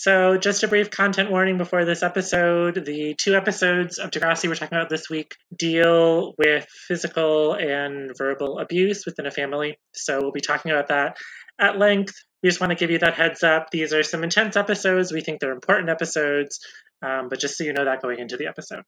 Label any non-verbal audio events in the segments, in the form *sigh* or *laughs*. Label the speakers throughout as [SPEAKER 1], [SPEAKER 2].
[SPEAKER 1] So, just a brief content warning before this episode. The two episodes of Degrassi we're talking about this week deal with physical and verbal abuse within a family. So, we'll be talking about that at length. We just want to give you that heads up. These are some intense episodes. We think they're important episodes, um, but just so you know that going into the episode.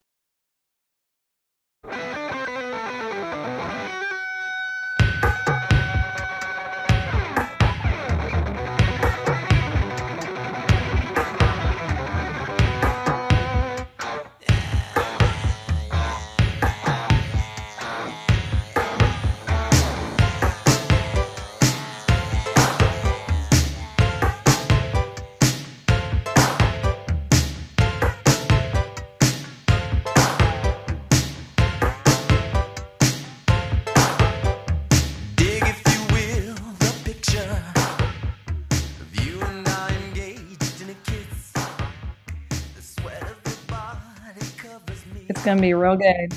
[SPEAKER 2] It's gonna be real good.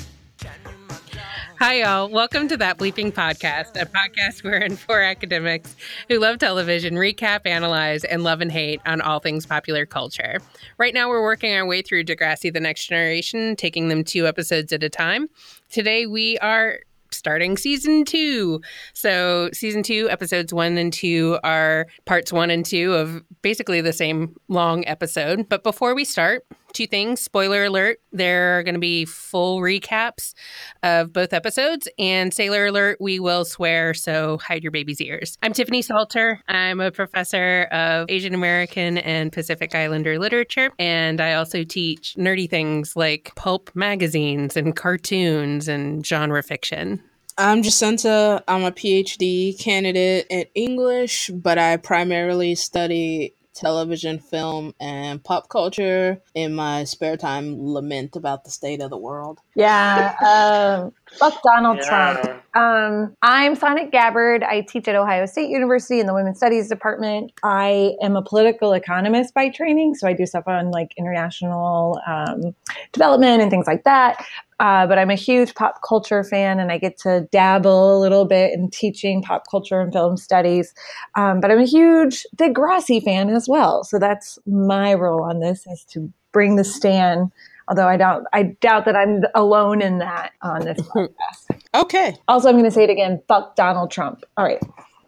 [SPEAKER 3] Hi, y'all. Welcome to That Bleeping Podcast, a podcast wherein *laughs* four academics who love television recap, analyze, and love and hate on all things popular culture. Right now, we're working our way through Degrassi The Next Generation, taking them two episodes at a time. Today, we are starting season two. So, season two, episodes one and two are parts one and two of basically the same long episode. But before we start, two things. Spoiler alert there are going to be full recaps of both episodes and sailor alert we will swear so hide your baby's ears. I'm tiffany salter. I'm a professor of asian american and pacific islander literature and i also teach nerdy things like pulp magazines and cartoons and genre fiction.
[SPEAKER 4] I'm Jacinta. I'm a PhD candidate in English, but I primarily study television, film, and pop culture. In my spare time, lament about the state of the world.
[SPEAKER 2] Yeah. Um, fuck Donald
[SPEAKER 1] Yeah.
[SPEAKER 2] Trump. Um, I'm Sonnet Gabbard. I teach at Ohio State University in the Women's Studies Department. I am a political economist by training, so I do stuff on like international um, development and things like that. Uh, but I'm a huge pop culture fan, and I get to dabble a little bit in teaching pop culture and film studies. Um, but I'm a huge Degrassi fan as well, so that's my role on this is to bring the stand. Although I doubt, I doubt that I'm alone in that on this podcast.
[SPEAKER 4] Okay.
[SPEAKER 2] Also, I'm going to say it again. Fuck Donald Trump. All right.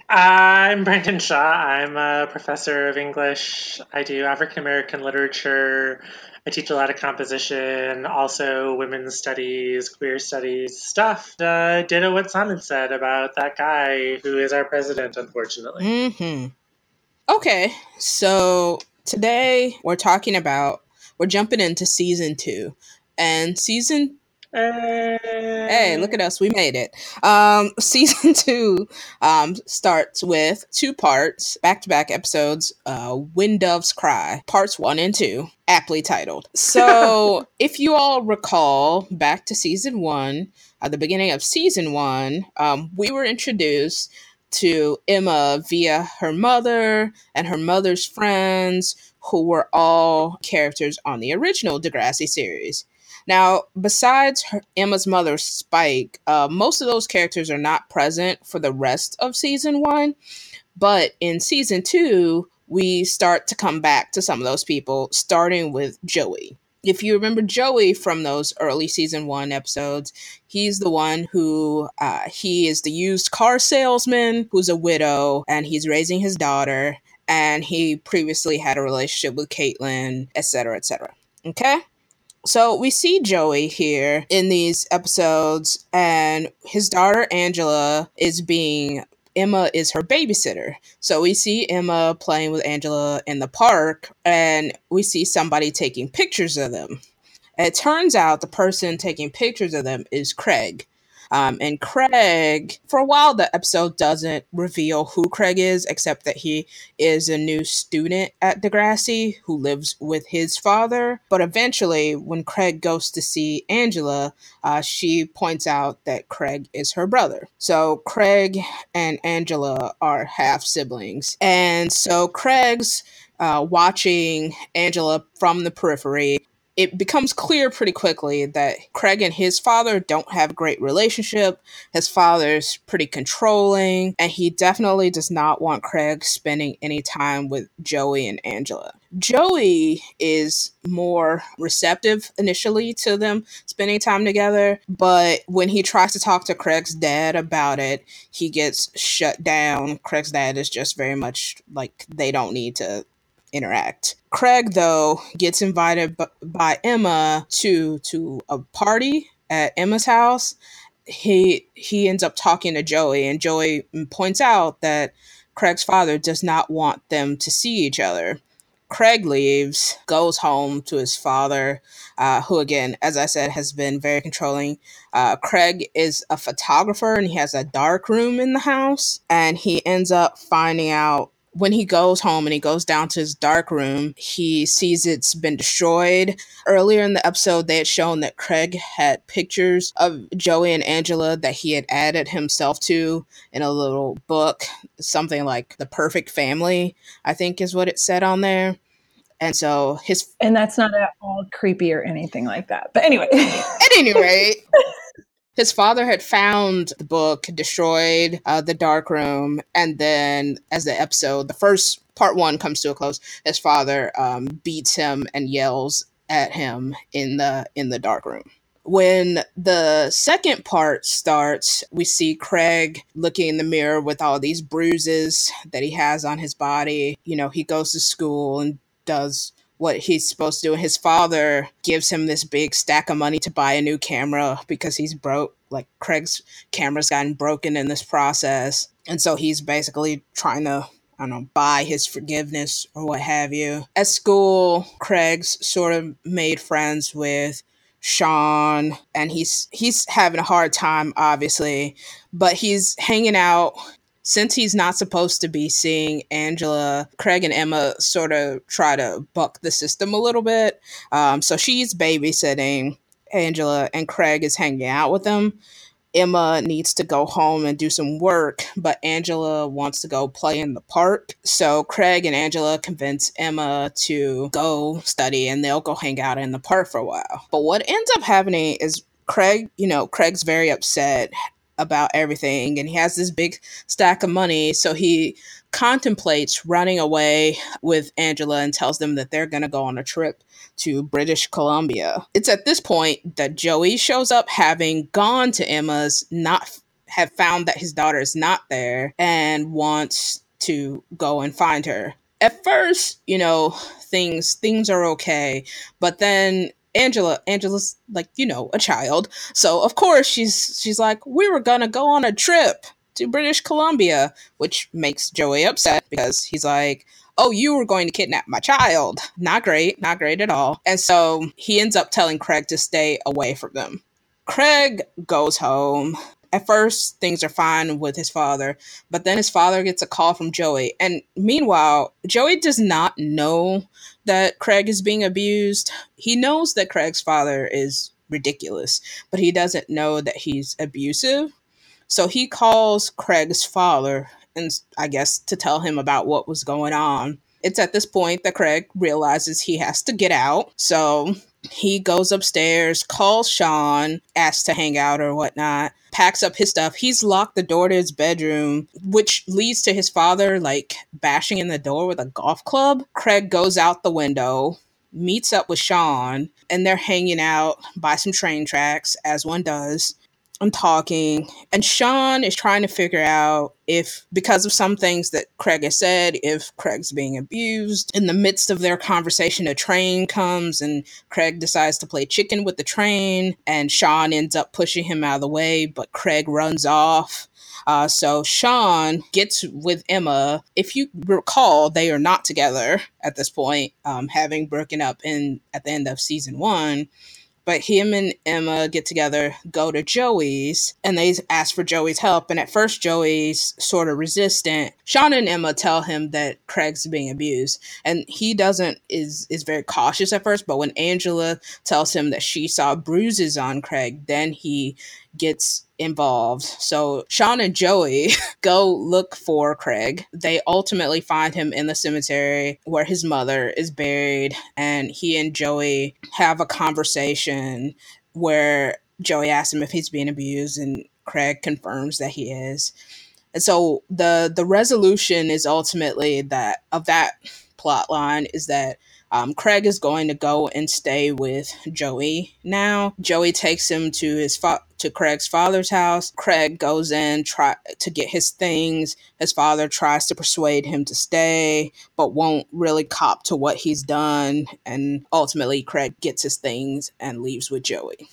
[SPEAKER 1] I'm Brandon Shaw. I'm a professor of English. I do African American literature. I teach a lot of composition, also women's studies, queer studies stuff. Uh, ditto what Sonnet said about that guy who is our president, unfortunately.
[SPEAKER 4] hmm Okay. So today we're talking about, we're jumping into season two. And season
[SPEAKER 1] Hey,
[SPEAKER 4] Hey, look at us. We made it. Um, *laughs* season two um, starts with two parts, back to back episodes uh, When Doves Cry, parts one and two, aptly titled. So, *laughs* if you all recall back to season one, at the beginning of season one, um, we were introduced to Emma via her mother and her mother's friends, who were all characters on the original Degrassi series. Now, besides her, Emma's mother, Spike, uh, most of those characters are not present for the rest of season one. But in season two, we start to come back to some of those people, starting with Joey. If you remember Joey from those early season one episodes, he's the one who uh, he is the used car salesman who's a widow and he's raising his daughter. And he previously had a relationship with Caitlin, etc., etc. Okay? So we see Joey here in these episodes, and his daughter Angela is being Emma is her babysitter. So we see Emma playing with Angela in the park, and we see somebody taking pictures of them. It turns out the person taking pictures of them is Craig. Um, and Craig, for a while, the episode doesn't reveal who Craig is, except that he is a new student at Degrassi who lives with his father. But eventually, when Craig goes to see Angela, uh, she points out that Craig is her brother. So Craig and Angela are half siblings. And so Craig's uh, watching Angela from the periphery it becomes clear pretty quickly that Craig and his father don't have a great relationship. His father's pretty controlling, and he definitely does not want Craig spending any time with Joey and Angela. Joey is more receptive initially to them spending time together, but when he tries to talk to Craig's dad about it, he gets shut down. Craig's dad is just very much like they don't need to interact. Craig though gets invited b- by Emma to to a party at Emma's house. He he ends up talking to Joey and Joey points out that Craig's father does not want them to see each other. Craig leaves, goes home to his father, uh, who, again, as I said, has been very controlling. Uh, Craig is a photographer and he has a dark room in the house. And he ends up finding out when he goes home and he goes down to his dark room, he sees it's been destroyed. Earlier in the episode, they had shown that Craig had pictures of Joey and Angela that he had added himself to in a little book, something like The Perfect Family, I think is what it said on there. And so his
[SPEAKER 2] And that's not at all creepy or anything like that. But anyway.
[SPEAKER 4] at any rate, *laughs* his father had found the book, destroyed uh, the dark room, and then as the episode, the first part one comes to a close, his father um, beats him and yells at him in the in the dark room. When the second part starts, we see Craig looking in the mirror with all these bruises that he has on his body. You know, he goes to school and does what he's supposed to do. And his father gives him this big stack of money to buy a new camera because he's broke. Like Craig's camera's gotten broken in this process. And so he's basically trying to, I don't know, buy his forgiveness or what have you. At school, Craig's sort of made friends with Sean and he's he's having a hard time obviously but he's hanging out since he's not supposed to be seeing Angela, Craig and Emma sort of try to buck the system a little bit. Um, so she's babysitting Angela, and Craig is hanging out with them. Emma needs to go home and do some work, but Angela wants to go play in the park. So Craig and Angela convince Emma to go study and they'll go hang out in the park for a while. But what ends up happening is Craig, you know, Craig's very upset about everything and he has this big stack of money so he contemplates running away with Angela and tells them that they're going to go on a trip to British Columbia. It's at this point that Joey shows up having gone to Emma's not have found that his daughter is not there and wants to go and find her. At first, you know, things things are okay, but then Angela, Angela's like, you know, a child. So of course she's she's like, we were gonna go on a trip to British Columbia, which makes Joey upset because he's like, Oh, you were going to kidnap my child. Not great, not great at all. And so he ends up telling Craig to stay away from them. Craig goes home. At first, things are fine with his father, but then his father gets a call from Joey. And meanwhile, Joey does not know that Craig is being abused. He knows that Craig's father is ridiculous, but he doesn't know that he's abusive. So he calls Craig's father and I guess to tell him about what was going on. It's at this point that Craig realizes he has to get out. So he goes upstairs, calls Sean, asks to hang out or whatnot, packs up his stuff. He's locked the door to his bedroom, which leads to his father like bashing in the door with a golf club. Craig goes out the window, meets up with Sean, and they're hanging out by some train tracks, as one does. I'm talking, and Sean is trying to figure out if, because of some things that Craig has said, if Craig's being abused. In the midst of their conversation, a train comes, and Craig decides to play chicken with the train, and Sean ends up pushing him out of the way, but Craig runs off. Uh, so Sean gets with Emma. If you recall, they are not together at this point, um, having broken up in at the end of season one but him and Emma get together, go to Joey's, and they ask for Joey's help. And at first, Joey's sort of resistant. Sean and Emma tell him that Craig's being abused, and he doesn't is is very cautious at first. But when Angela tells him that she saw bruises on Craig, then he gets involved. So Sean and Joey *laughs* go look for Craig. They ultimately find him in the cemetery where his mother is buried, and he and Joey have a conversation where Joey asks him if he's being abused, and Craig confirms that he is. And so the the resolution is ultimately that of that plot line is that um, Craig is going to go and stay with Joey now. Joey takes him to his fa- to Craig's father's house. Craig goes in try to get his things. His father tries to persuade him to stay, but won't really cop to what he's done. And ultimately, Craig gets his things and leaves with Joey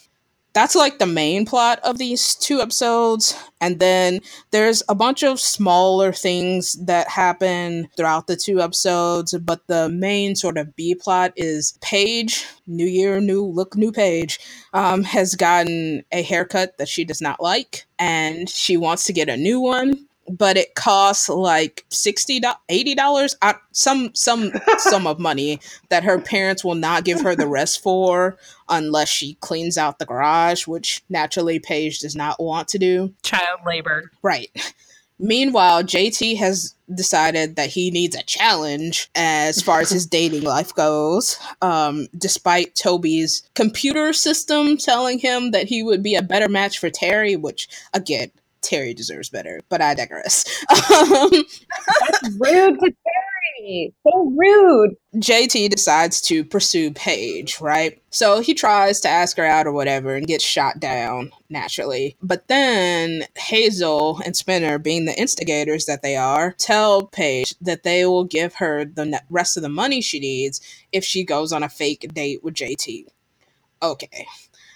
[SPEAKER 4] that's like the main plot of these two episodes and then there's a bunch of smaller things that happen throughout the two episodes but the main sort of b plot is paige new year new look new page um, has gotten a haircut that she does not like and she wants to get a new one but it costs like 60 80 dollars? Some some *laughs* sum of money that her parents will not give her the rest for unless she cleans out the garage which naturally paige does not want to do.
[SPEAKER 3] Child labor.
[SPEAKER 4] right. Meanwhile jt has decided that he needs a challenge as far as his *laughs* dating life goes um, despite toby's computer system telling him that he would be a better match for terry which again Terry deserves better, but I digress. *laughs* Um,
[SPEAKER 2] Rude to Terry. So rude.
[SPEAKER 4] JT decides to pursue Paige, right? So he tries to ask her out or whatever and gets shot down naturally. But then Hazel and Spinner, being the instigators that they are, tell Paige that they will give her the rest of the money she needs if she goes on a fake date with JT. Okay.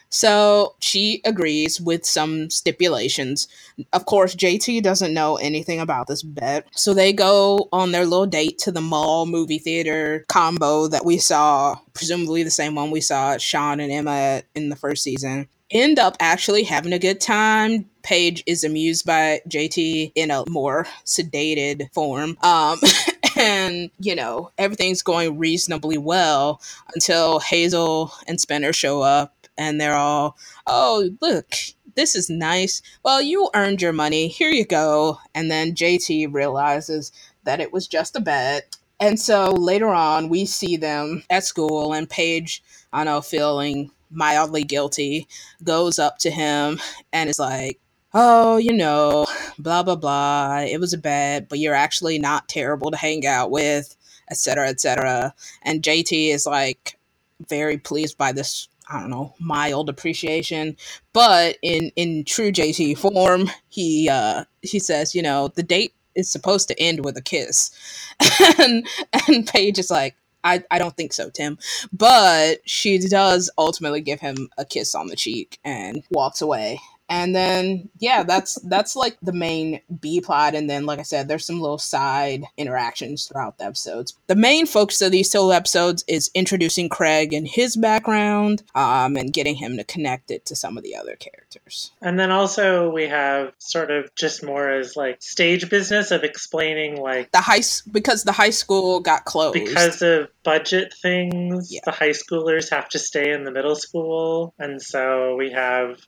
[SPEAKER 4] So she agrees with some stipulations. Of course, JT doesn't know anything about this bet. So they go on their little date to the mall movie theater combo that we saw, presumably the same one we saw Sean and Emma in the first season. End up actually having a good time. Paige is amused by JT in a more sedated form. Um, *laughs* and, you know, everything's going reasonably well until Hazel and Spinner show up and they're all, oh, look, this is nice. Well, you earned your money. Here you go. And then JT realizes that it was just a bet. And so later on, we see them at school, and Paige, I know, feeling mildly guilty, goes up to him and is like, Oh, you know, blah, blah, blah. It was a bet, but you're actually not terrible to hang out with, etc., etc. And JT is like very pleased by this I don't know, mild appreciation. But in in true JT form, he uh he says, you know, the date is supposed to end with a kiss. *laughs* and and Paige is like, I, I don't think so, Tim. But she does ultimately give him a kiss on the cheek and walks away. And then yeah, that's that's like the main B plot. And then like I said, there's some little side interactions throughout the episodes. The main focus of these two episodes is introducing Craig and his background, um, and getting him to connect it to some of the other characters.
[SPEAKER 1] And then also we have sort of just more as like stage business of explaining like
[SPEAKER 4] The high because the high school got closed.
[SPEAKER 1] because of budget things,
[SPEAKER 4] Yeah.
[SPEAKER 1] the high schoolers have to stay in the middle school. And so we have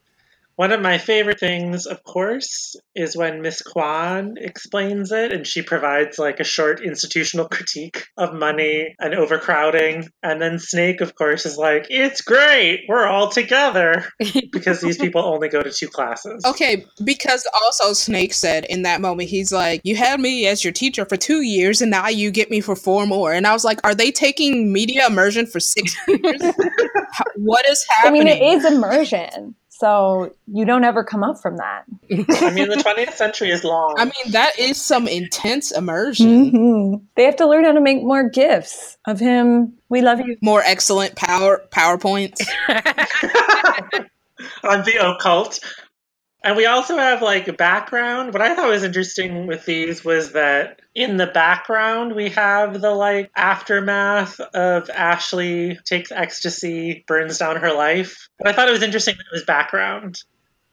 [SPEAKER 1] one of my favorite things, of course, is when Miss Kwan explains it and she provides like a short institutional *laughs* critique of money and overcrowding. And then Snake, of course, is like, it's great, we're all together. *laughs* because these people only go to two classes.
[SPEAKER 4] Okay, because also Snake said in that moment, he's like, You had me as your teacher for two years, and now you get me for four more. And I was like, Are they taking media immersion for six years? *laughs* what is happening?
[SPEAKER 2] I mean, it is immersion. So you don't ever come up from that.
[SPEAKER 1] I mean, the 20th century is long.
[SPEAKER 4] I mean, that is some intense immersion.
[SPEAKER 2] Mhm. They have to learn how to make more gifts of him. We love you.
[SPEAKER 4] More excellent power PowerPoints. *laughs*
[SPEAKER 1] on the occult. And we also have like a background. What I thought was interesting with these was that in the background we have the like aftermath of Ashley takes ecstasy, burns down her life. But I thought it was interesting that it was background.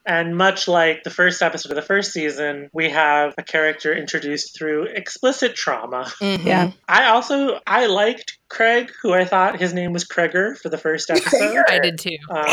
[SPEAKER 1] And much like the first episode of the first season, we have a character introduced through explicit trauma.
[SPEAKER 4] Mhm.
[SPEAKER 2] Yeah.
[SPEAKER 1] I also I liked Craig, who I thought his name was Kreger for the first *laughs* episode.
[SPEAKER 3] I did too.
[SPEAKER 1] Um,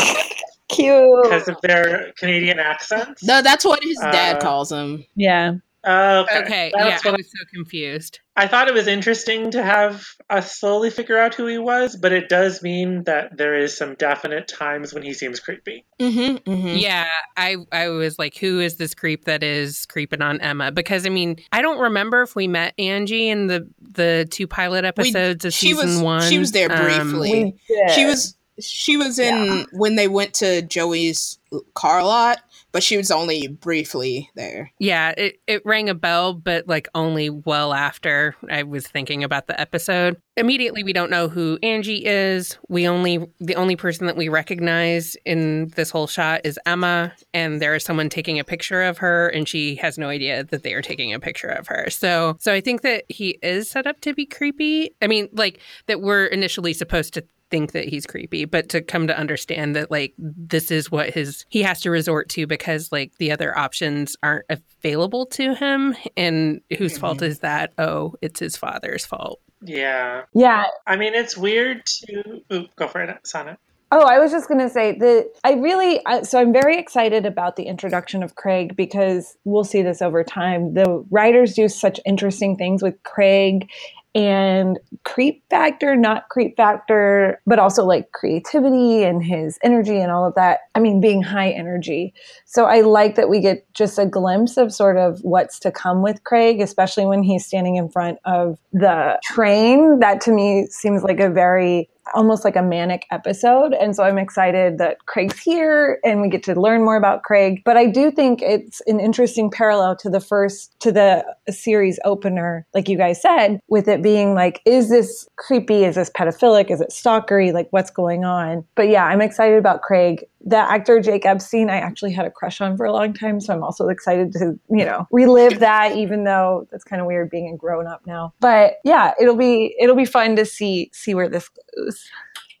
[SPEAKER 2] Cute.
[SPEAKER 1] because of their Canadian accents.
[SPEAKER 4] No, that's what his dad
[SPEAKER 1] Uh,
[SPEAKER 4] calls him.
[SPEAKER 2] Yeah.
[SPEAKER 1] Oh, okay.
[SPEAKER 3] Okay, yeah,
[SPEAKER 1] That's
[SPEAKER 3] I
[SPEAKER 1] what
[SPEAKER 3] was so confused.
[SPEAKER 1] I thought it was interesting to have us slowly figure out who he was, but it does mean that there is some definite times when he seems creepy.
[SPEAKER 4] Mm-hmm, mm-hmm.
[SPEAKER 3] Yeah, I I was like, who is this creep that is creeping on Emma? Because I mean, I don't remember if we met Angie in the the two pilot episodes of
[SPEAKER 4] she
[SPEAKER 3] season
[SPEAKER 4] was-
[SPEAKER 3] one.
[SPEAKER 4] she was there
[SPEAKER 3] Um,
[SPEAKER 4] briefly.
[SPEAKER 2] We did.
[SPEAKER 4] She was she was in when they went to Joey's car lot, but she was only briefly there.
[SPEAKER 3] Yeah, it, it rang a bell, but like only well after I was thinking about the episode. Immediately, we don't know who Angie is. We only, the only person that we recognize in this whole shot is Emma, and there is someone taking a picture of her, and she has no idea that they are taking a picture of her. So, so I think that he is set up to be creepy. I mean, like that we're initially supposed to think that he's creepy, but to come to understand that like this is what his he has to resort to because like the other options aren't available to him and whose mm-hmm. fault is that? Oh, it's his father's fault.
[SPEAKER 1] Yeah.
[SPEAKER 2] Yeah.
[SPEAKER 1] I mean, it's weird to. Ooh, go for it, Sonnet.
[SPEAKER 2] Oh, I was just going to say that I really, I- so I'm very excited about the introduction of Craig because we'll see this over time. The writers do such interesting things with Craig and creep factor, not creep factor, but also like creativity and his energy and all of that. I mean, being high energy. So I like that we get just a glimpse of sort of what's to come with Craig, especially when he's standing in front of the train. That to me seems like a very almost like a manic episode. And so I'm excited that Craig's here and we get to learn more about Craig. But I do think it's an interesting parallel to the first, to the series opener, like you guys said, with it being like, is this creepy? Is this pedophilic? Is it stalkery? Like, what's going on? But yeah, I'm excited about Craig. The actor Jake Epstein, I actually had a crush on for a long time. So I'm also excited to, you know, relive that, even though that's kind of weird being a grown up now. But yeah, it'll be, it'll be fun to see, see where this goes.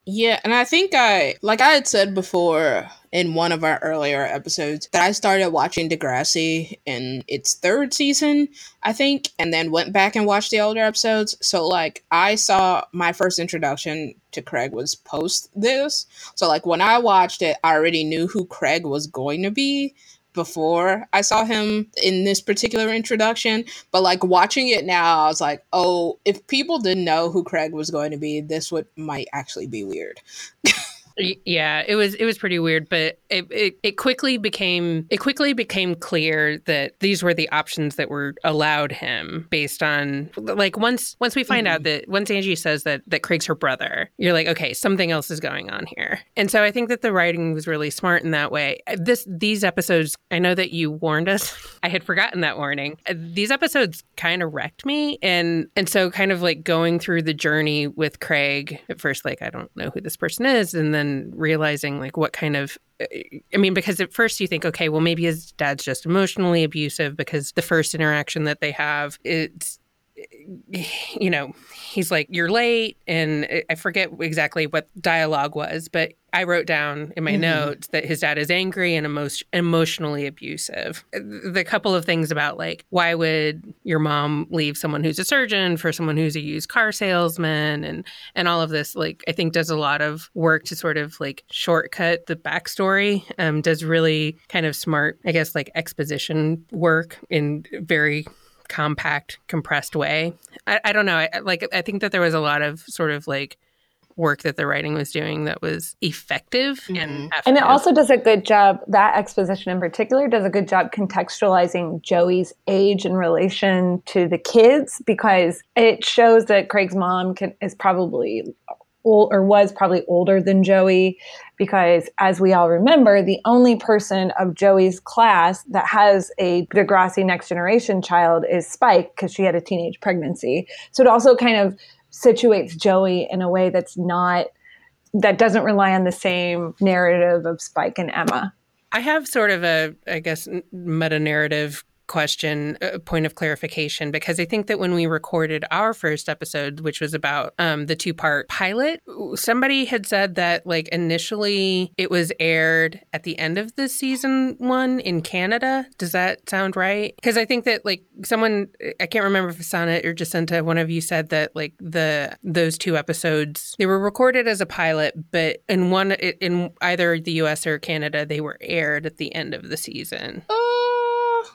[SPEAKER 4] Yeah, and I think I like I had said before in one of our earlier episodes that I started watching Degrassi in its third season, I think, and then went back and watched the older episodes. So like I saw my first introduction to Craig was post this. So like when I watched it, I already knew who Craig was going to be before I saw him in this particular introduction. But like watching it now, I was like, oh, if people didn't know who Craig was going to be, this would might actually be weird. *laughs*
[SPEAKER 3] Yeah, it was it was pretty weird, but it, it it quickly became it quickly became clear that these were the options that were allowed him based on like once once we find out that once Angie says that that Craig's her brother, you're like, okay, something else is going on here. And so I think that the writing was really smart in that way. This these episodes, I know that you warned us. *laughs* I had forgotten that warning. Uh, These episodes kind of wrecked me and and so kind of like going through the journey with Craig at first like I don't know who this person is and then realizing like what kind of uh, I mean, because at first you think, okay, well, maybe his dad's just emotionally abusive because the first interaction that they have, it's, *sighs* you know, he's like, you're late. And I forget exactly what dialogue was, but I wrote down in my
[SPEAKER 4] Mhm.
[SPEAKER 3] notes that his dad is angry and emo- emotionally abusive. The couple of things about like, why would your mom leave someone who's a surgeon for someone who's a used car salesman and and all of this like i think does a lot of work to sort of like shortcut the backstory um, does really kind of smart i guess like exposition work in very compact compressed way. I, I don't know. I, like i think that there was a lot of sort of like work that the writing was doing that was effective and
[SPEAKER 4] Mhm.
[SPEAKER 2] And it also does a good job, that exposition in particular does a good job contextualizing Joey's age in relation to the kids because it shows that Craig's mom can, is probably old or was probably older than Joey because as we all remember, the only person of Joey's class that has a Degrassi Next Generation child is Spike because she had a teenage pregnancy. So it also kind of situates Joey in a way that's not that doesn't rely on the same narrative of Spike and Emma.
[SPEAKER 3] I have sort of a, I guess, meta narrative question, a point of clarification, because I think that when we recorded our first episode, which was about um, the two part pilot, somebody had said that like initially it was aired at the end of the season one in Canada. Does that sound right? Because I think that like someone, I can't remember if Sonnet or Jacinta, one of you said that like the those two episodes they were recorded as a pilot, but in one in either the U.S. or Canada they were aired at the end of the season.
[SPEAKER 4] Uh,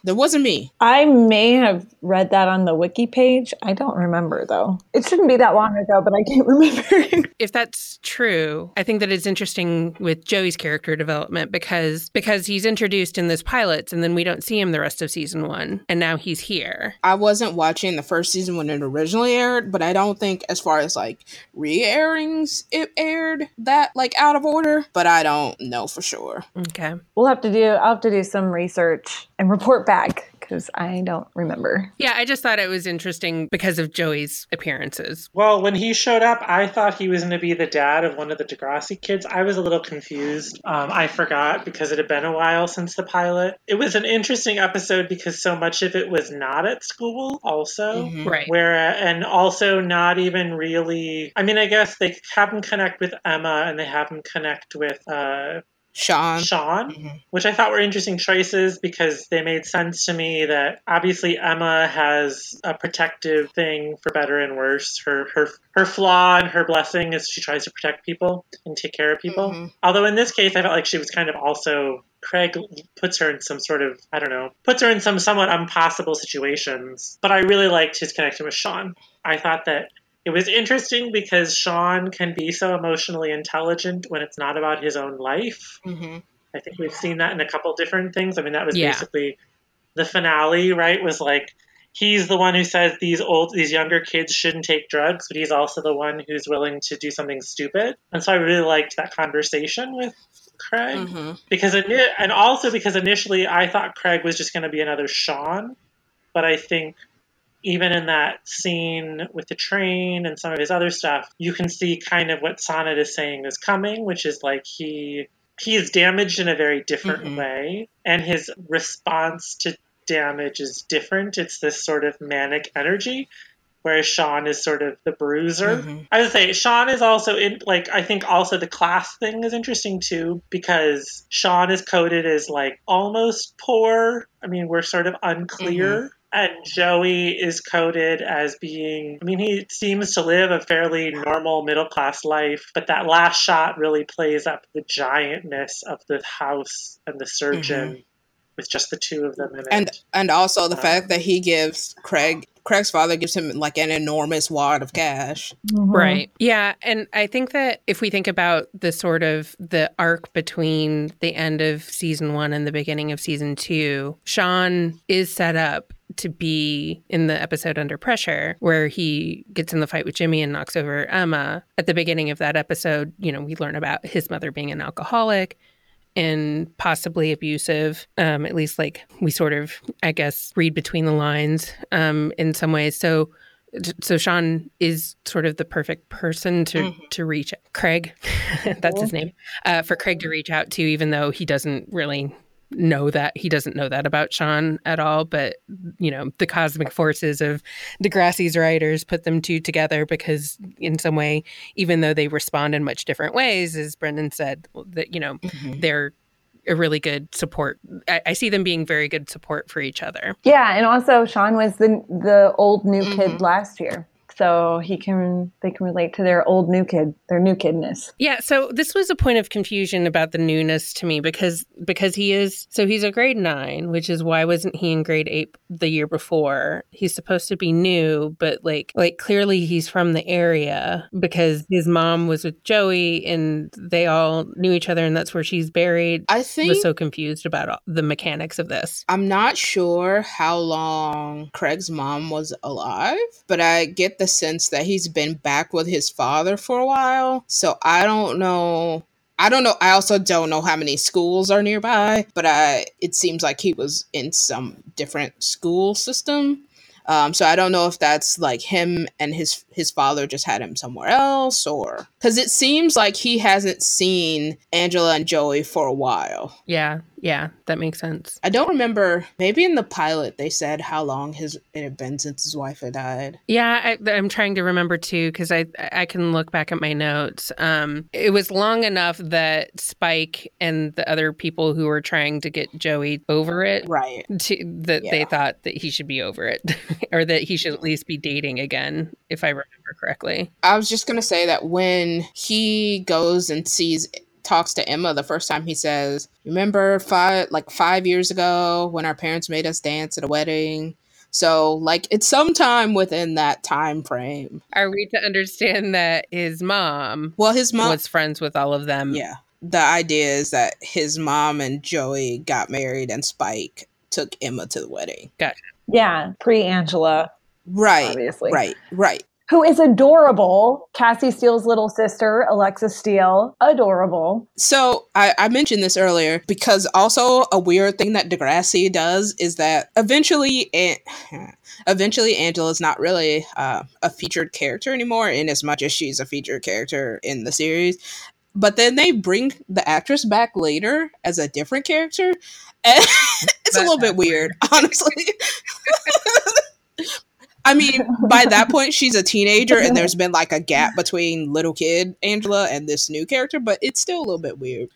[SPEAKER 4] that wasn't me.
[SPEAKER 2] I may have read that on the wiki page. I don't remember though. It shouldn't be that long ago, but I can't *laughs* remember.
[SPEAKER 3] if that's true, I think that it's interesting with Joey's character development because because he's introduced in this pilots and then we don't see him the rest of season 1 and now he's here.
[SPEAKER 4] I wasn't watching the first season when it originally aired, but I don't think as far as like re-airings it aired that like out of order, but I don't know for sure.
[SPEAKER 3] Okay.
[SPEAKER 2] we'll have to do I'll have to do some research and report back because I don't remember.
[SPEAKER 3] Yeah, I just thought it was interesting because of Joey's appearances.
[SPEAKER 1] Well, when he showed up, I thought he was going to be the dad of one of the Degrassi kids. I was a little confused. Um, I forgot because it had been a while since the pilot. It was an interesting episode because so much of it was not at school, also.
[SPEAKER 4] Mhm.
[SPEAKER 3] Right.
[SPEAKER 1] Where and also not even really. I mean, I guess they have him connect with Emma and they have him connect with uh,
[SPEAKER 4] Sean.
[SPEAKER 1] Sean,
[SPEAKER 4] Mhm.
[SPEAKER 1] which I thought were interesting choices because they made sense to me. That obviously Emma has a protective thing for better and worse. Her her her flaw and her blessing is she tries to protect people and take care of people.
[SPEAKER 4] Mhm.
[SPEAKER 1] Although in this case, I felt like she was kind of also. Craig puts her in some sort of, I don't know, puts her in some somewhat impossible situations. But I really liked his connection with Sean. I thought that it was interesting because Sean can be so emotionally intelligent when it's not about his own life.
[SPEAKER 4] Mhm.
[SPEAKER 1] I think we've seen that in a couple different things. I mean, that was
[SPEAKER 3] Yeah.
[SPEAKER 1] basically the finale, right? Was like he's the one who says these old, these younger kids shouldn't take drugs, but he's also the one who's willing to do something stupid. And so I really liked that conversation with Craig
[SPEAKER 4] Mhm.
[SPEAKER 1] because it, and also because initially I thought Craig was just going to be another Sean, but I think even in that scene with the train and some of his other stuff, you can see kind of what Sonnet is saying is coming, which is like he he is damaged in a very different
[SPEAKER 4] Mhm.
[SPEAKER 1] way, and his response to damage is different. It's this sort of manic energy, whereas Sean is sort of the bruiser.
[SPEAKER 4] Mhm.
[SPEAKER 1] I would say Sean is also in like I think also the class thing is interesting too because Sean is coded as like almost poor. I mean, we're sort of unclear. And Joey is coded as being, I mean, he seems to live a fairly normal middle class life, but that last shot really plays up the giantness of the house and the surgeon mm-hmm. With just the two of them in
[SPEAKER 4] And
[SPEAKER 1] it.
[SPEAKER 4] and also the
[SPEAKER 1] Uh,
[SPEAKER 4] fact that he gives Craig Craig's father gives him like an enormous wad of cash.
[SPEAKER 3] Right. Yeah, and I think that if we think about the sort of the arc between the end of season 1 and the beginning of season 2, Sean is set up to be in the episode Under Pressure where he gets in the fight with Jimmy and knocks over Emma. At the beginning of that episode, you know, we learn about his mother being an alcoholic and possibly abusive. Um, at least, like we sort of, I guess, read between the lines um, in some ways. So, so Sean is sort of the perfect person to
[SPEAKER 4] Mhm.
[SPEAKER 3] to reach Craig. *laughs* that's his name uh, for Craig to reach out to, even though he doesn't really know that he doesn't know that about Sean at all. But you know, the cosmic forces of Degrassi's writers put them two together because, in some way, even though they respond in much different ways, as Brendan said, that you know
[SPEAKER 4] Mhm.
[SPEAKER 3] they're a really good support. I, I see them being very good support for each other.
[SPEAKER 2] Yeah, and also Sean was the the old new
[SPEAKER 4] Mhm.
[SPEAKER 2] kid last year, so he can they can relate to their old new kid, their new kidness.
[SPEAKER 3] Yeah, so this was a point of confusion about the newness to me because because he is so he's a grade 9, which is why wasn't he in grade 8 the year before? He's supposed to be new, but like like clearly he's from the area because his mom was with Joey and they all knew each other and that's where she's buried.
[SPEAKER 4] I
[SPEAKER 3] I
[SPEAKER 4] think
[SPEAKER 3] was so confused about all, the mechanics of this.
[SPEAKER 4] I'm not sure how long Craig's mom was alive, but I get the sense that he's been back with his father for a while. So I don't know. I don't know. I also don't know how many schools are nearby, but I it seems like he was in some different school system. Um, so I don't know if that's like him and his his father just had him somewhere else, or because it seems like he hasn't seen Angela and Joey for a while.
[SPEAKER 3] Yeah. Yeah, that makes sense.
[SPEAKER 4] I don't remember. Maybe in the pilot they said how long his it had been since his wife had died.
[SPEAKER 3] Yeah, I, I'm trying to remember too because I I can look back at my notes. Um, it was long enough that Spike and the other people who were trying to get Joey over it,
[SPEAKER 4] Right.
[SPEAKER 3] to, that they thought that he should be over it, *laughs* or that he should at least be dating again, if I remember correctly.
[SPEAKER 4] I was just gonna say that when he goes and sees talks to Emma the first time he says, Remember five like five years ago when our parents made us dance at a wedding? So like it's sometime within that time frame.
[SPEAKER 3] Are we to understand that his mom
[SPEAKER 4] Well his mom
[SPEAKER 3] was friends with all of them?
[SPEAKER 4] Yeah. The idea is that his mom and Joey got married and Spike took Emma to the wedding.
[SPEAKER 2] Yeah, pre Angela,
[SPEAKER 4] Right.
[SPEAKER 2] obviously.
[SPEAKER 4] Right. Right.
[SPEAKER 2] Who is adorable. Cassie Steele's little sister, Alexis Steele. Adorable.
[SPEAKER 4] So I, I mentioned this earlier because also a weird thing that Degrassi does is that eventually, An- eventually Angela's not really uh, a featured character anymore, in as much as she's a featured character in the series. But then they bring the actress back later as a different character, and *laughs* it's a little bit weird, *laughs* honestly. *laughs* I mean, by that *laughs* point, she's a teenager, and there's been like a gap *laughs* between little kid Angela and this new character, but it's still a little bit weird.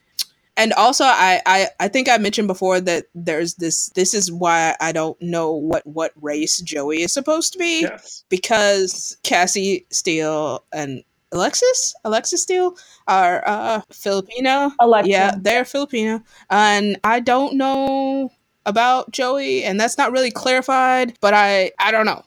[SPEAKER 4] And also, I, I, I think I mentioned before that there's this. This is why I don't know what what race Joey is supposed to be
[SPEAKER 1] Yes.
[SPEAKER 4] because Cassie Steele and Alexis Alexis Steele are uh, Filipino.
[SPEAKER 2] Alexa.
[SPEAKER 4] Yeah, they're Filipino, and I don't know about Joey, and that's not really clarified. But I I don't know.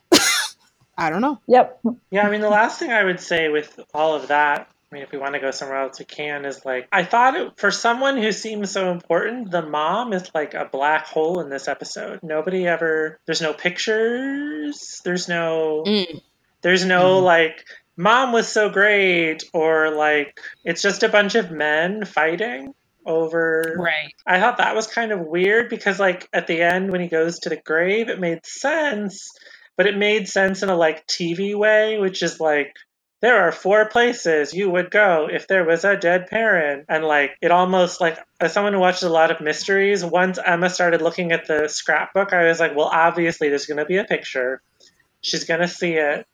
[SPEAKER 4] I don't know.
[SPEAKER 2] Yep.
[SPEAKER 1] Yeah, I mean, the last thing I would say with all of that, I mean, if we want to go somewhere else, we can, is like, I thought it, for someone who seems so important, the mom is like a black hole in this episode. Nobody ever, there's no pictures, there's no,
[SPEAKER 4] Mm.
[SPEAKER 1] there's no
[SPEAKER 4] Mhm.
[SPEAKER 1] like, mom was so great, or like, it's just a bunch of men fighting over
[SPEAKER 3] Right.
[SPEAKER 1] I thought that was kind of weird because, like, at the end when he goes to the grave, it made sense, but it made sense in a like TV way, which is like there are four places you would go if there was a dead parent, and like it almost like as someone who watches a lot of mysteries, once Emma started looking at the scrapbook, I was like, well, obviously there's going to be a picture. She's going to see it,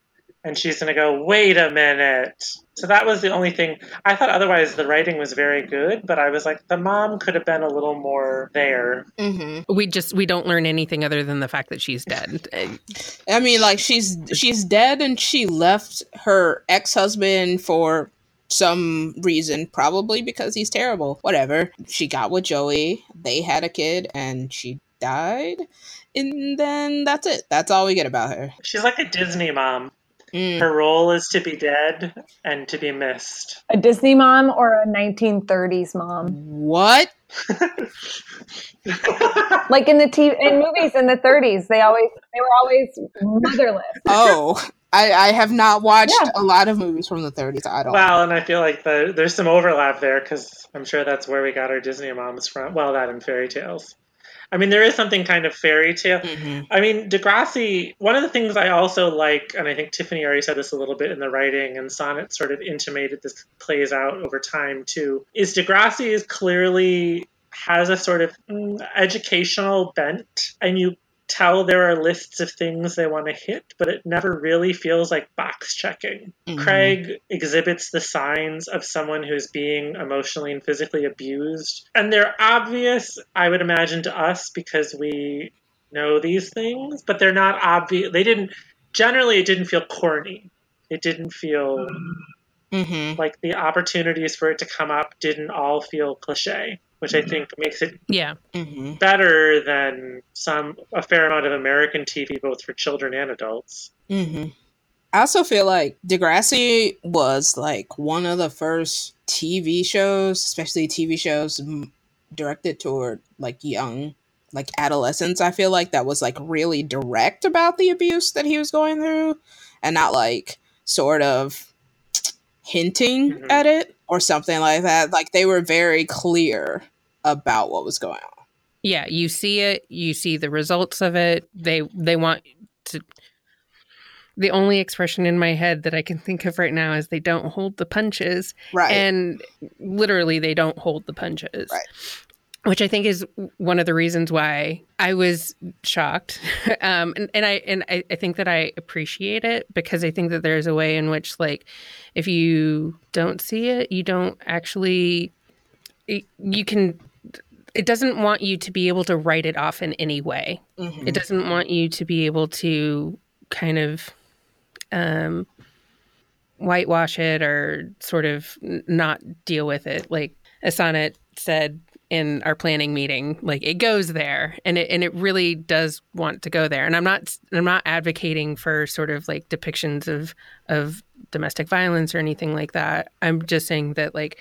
[SPEAKER 1] and she's going to go, wait a minute. So that was the only thing. I thought otherwise the writing was very good, but I was like, the mom could have been a little more there.
[SPEAKER 4] Mm-hmm.
[SPEAKER 3] We just we don't learn anything other than the fact that she's dead. *laughs*
[SPEAKER 4] I mean, like she's she's dead, and she left her ex husband for some reason, probably because he's terrible. Whatever. She got with Joey. They had a kid, and she died. And then that's it. That's all we get about her.
[SPEAKER 1] She's like a Disney mom.
[SPEAKER 4] Mm.
[SPEAKER 1] Her role is to be dead and to be missed.
[SPEAKER 2] A Disney mom or a 1930s mom.
[SPEAKER 4] What? *laughs*
[SPEAKER 2] Like in the TV in movies in the 30s, they always they were always motherless.
[SPEAKER 4] Oh, I, I have not watched
[SPEAKER 2] Yeah.
[SPEAKER 4] a lot of movies from the 30s. I don't.
[SPEAKER 1] Well, and I feel like the, there's some overlap there because I'm sure that's where we got our Disney moms from. Well, that and fairy tales. I mean, there is something kind of fairy tale.
[SPEAKER 4] Mhm.
[SPEAKER 1] I mean, Degrassi, one of the things I also like, and I think Tiffany already said this a little bit in the writing, and Sonnet sort of intimated this plays out over time too, is Degrassi is clearly has a sort of mm, educational bent, and you tell there are lists of things they want to hit, but it never really feels like box checking.
[SPEAKER 4] Mhm.
[SPEAKER 1] Craig exhibits the signs of someone who's being emotionally and physically abused. And they're obvious, I would imagine, to us because we know these things, but they're not obvious. They didn't, generally, it didn't feel corny. It didn't feel
[SPEAKER 4] Mhm.
[SPEAKER 1] like the opportunities for it to come up didn't all feel cliche, which I think makes it
[SPEAKER 3] yeah.
[SPEAKER 4] Mhm.
[SPEAKER 1] better than some, a fair amount of American TV, both for children and adults.
[SPEAKER 4] hmm I also feel like Degrassi was like one of the first TV shows, especially TV shows m- directed toward like young, like adolescents. I feel like that was like really direct about the abuse that he was going through and not like sort of hinting
[SPEAKER 1] Mhm.
[SPEAKER 4] at it or something like that. Like they were very clear about what was going on.
[SPEAKER 3] Yeah, you see it, you see the results of it. They they want to the only expression in my head that I can think of right now is they don't hold the punches.
[SPEAKER 4] Right.
[SPEAKER 3] And literally they don't hold the punches.
[SPEAKER 4] Right.
[SPEAKER 3] which I think is one of the reasons why I was shocked. *laughs* Um, and, and I and I, I think that I appreciate it because I think that there's a way in which like if you don't see it, you don't actually you can it doesn't want you to be able to write it off in any way.
[SPEAKER 4] Mhm.
[SPEAKER 3] It doesn't want you to be able to kind of um, whitewash it or sort of not deal with it. Like Asana said in our planning meeting, like it goes there, and it and it really does want to go there. And I'm not I'm not advocating for sort of like depictions of of domestic violence or anything like that. I'm just saying that like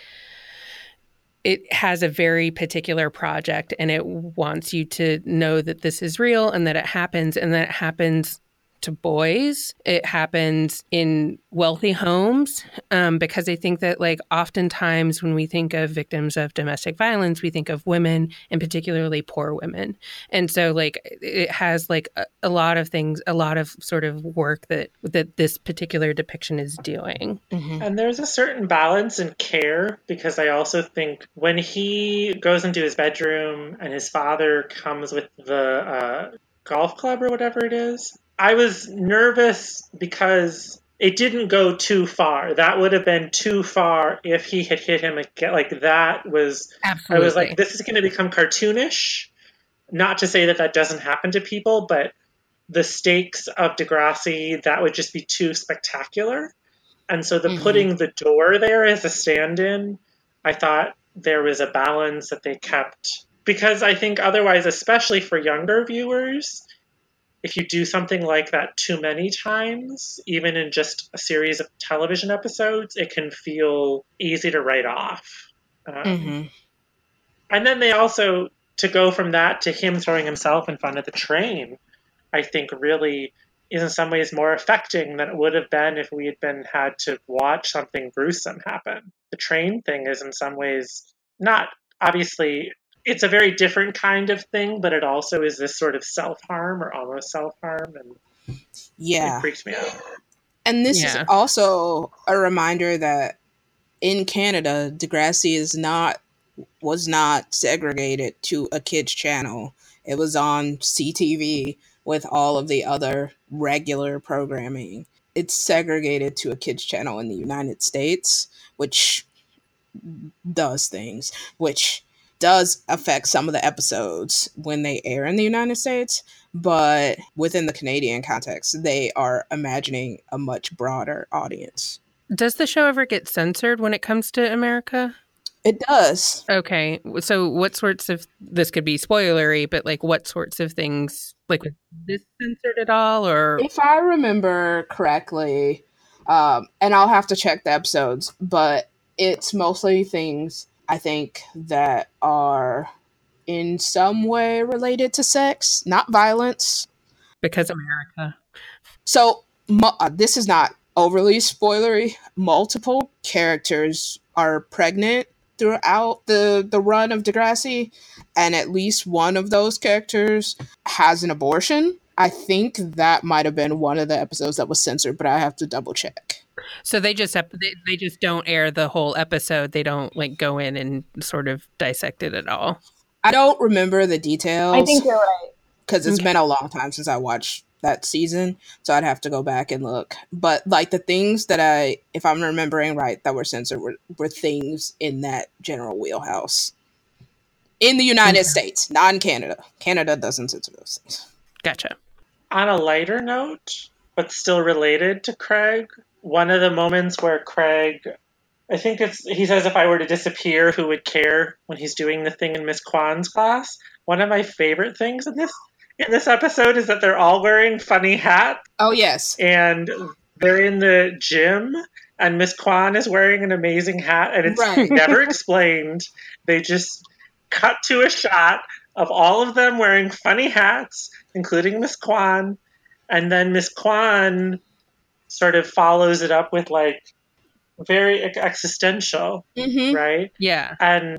[SPEAKER 3] it has a very particular project and it wants you to know that this is real and that it happens and that it happens to boys. It happens in wealthy homes um, because I think that, like, oftentimes when we think of victims of domestic violence, we think of women and particularly poor women. And so, like, it has like a, a lot of things, a lot of sort of work that that this particular depiction is doing.
[SPEAKER 4] Mhm.
[SPEAKER 1] And there's a certain balance and care because I also think when he goes into his bedroom and his father comes with the uh, golf club or whatever it is, I was nervous because it didn't go too far. That would have been too far if he had hit him again. Like that was I was like, this is going to become cartoonish. Not to say that that doesn't happen to people, but the stakes of Degrassi, that would just be too spectacular. And so the
[SPEAKER 4] Mhm.
[SPEAKER 1] putting the door there as a stand in, I thought there was a balance that they kept. Because I think otherwise, especially for younger viewers, if you do something like that too many times, even in just a series of television episodes, it can feel easy to write off. Um,
[SPEAKER 4] Mhm.
[SPEAKER 1] and then they also, to go from that to him throwing himself in front of the train, I think really is in some ways more affecting than it would have been if we had been had to watch something gruesome happen. The train thing is in some ways not obviously it's a very different kind of thing, but it also is this sort of self harm or almost self harm, and
[SPEAKER 4] Yeah.
[SPEAKER 1] it freaks me out.
[SPEAKER 4] And this
[SPEAKER 3] Yeah.
[SPEAKER 4] is also a reminder that in Canada, Degrassi is not was not segregated to a kids channel. It was on CTV with all of the other regular programming. It's segregated to a kids channel in the United States, which does things, which does affect some of the episodes when they air in the United States, but within the Canadian context, they are imagining a much broader audience.
[SPEAKER 3] Does the show ever get censored when it comes to America?
[SPEAKER 4] It does.
[SPEAKER 3] Okay. So what sorts of this could be spoilery, but like what sorts of things like was this censored at all or
[SPEAKER 4] If I remember correctly, um, and I'll have to check the episodes, but it's mostly things I think that are in some way related to sex, not violence.
[SPEAKER 3] because America?
[SPEAKER 4] So mu- uh, this is not overly spoilery. Multiple characters are pregnant throughout the the run of Degrassi, and at least one of those characters has an abortion. I think that might have been one of the episodes that was censored, but I have to double check.
[SPEAKER 3] So they just ep- they, they just don't air the whole episode. They don't like go in and sort of dissect it at all.
[SPEAKER 4] I don't remember the details.
[SPEAKER 2] I think you're right.
[SPEAKER 4] because it's
[SPEAKER 3] Okay.
[SPEAKER 4] been a long time since I watched that season, so I'd have to go back and look. But like the things that I, if I'm remembering right, that were censored were, were things in that general wheelhouse in the United
[SPEAKER 3] Okay.
[SPEAKER 4] States, not in Canada. Canada doesn't censor those things.
[SPEAKER 3] Gotcha.
[SPEAKER 1] On a lighter note, but still related to Craig, one of the moments where Craig, I think it's, he says, if I were to disappear, who would care when he's doing the thing in Miss Kwan's class? One of my favorite things in this in this episode is that they're all wearing funny hats
[SPEAKER 4] Oh yes,
[SPEAKER 1] and they're in the gym and Miss Kwan is wearing an amazing hat and it's
[SPEAKER 4] Right. *laughs*
[SPEAKER 1] never explained. They just cut to a shot of all of them wearing funny hats, including Miss Kwan, and then Miss Kwan sort of follows it up with like very ex- existential,
[SPEAKER 4] hmm
[SPEAKER 1] right?
[SPEAKER 3] Yeah.
[SPEAKER 1] And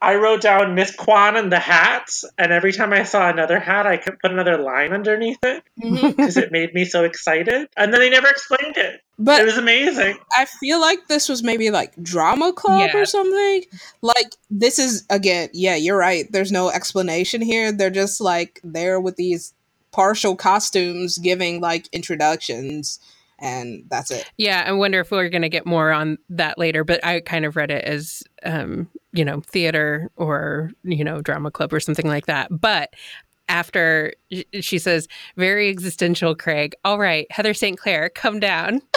[SPEAKER 1] I wrote down Miss Kwan and the hats, and every time I saw another hat, I could put another line underneath it *laughs* because it made me so excited. And then they never explained it.
[SPEAKER 4] But
[SPEAKER 1] it was amazing.
[SPEAKER 4] I feel like this was maybe like drama club
[SPEAKER 3] Yeah.
[SPEAKER 4] or something. Like this is again, yeah, you're right. There's no explanation here. They're just like there with these partial costumes giving like introductions and that's it.
[SPEAKER 3] Yeah, I wonder if we're going to get more on that later, but I kind of read it as, um, you know, theater or, you know, drama club or something like that. But after she says, very existential, Craig, all right, Heather Sinclair, come down. *laughs*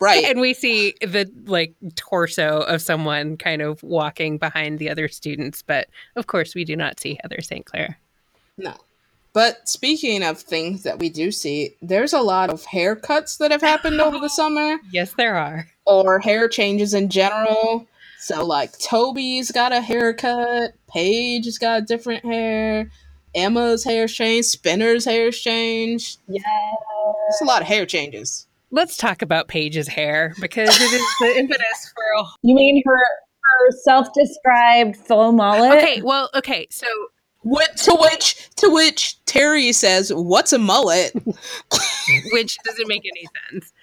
[SPEAKER 4] Right.
[SPEAKER 3] And we see the like torso of someone kind of walking behind the other students. But of course, we do not see Heather Sinclair.
[SPEAKER 4] No. But speaking of things that we do see, there's a lot of haircuts that have happened over the summer
[SPEAKER 3] Yes, there are.
[SPEAKER 4] or hair changes in general. So like Toby's got a haircut, Paige's got different hair, Emma's hair's changed, Spinner's hair's changed.
[SPEAKER 2] Yeah.
[SPEAKER 4] It's a lot of hair changes.
[SPEAKER 3] Let's talk about Paige's hair because it is the *laughs* impetus for
[SPEAKER 2] You mean her her self-described faux mullet?
[SPEAKER 3] Okay, well, okay, so
[SPEAKER 4] What to which to which Terri says, "What's a mullet?" *laughs*
[SPEAKER 3] which doesn't make any sense. *laughs*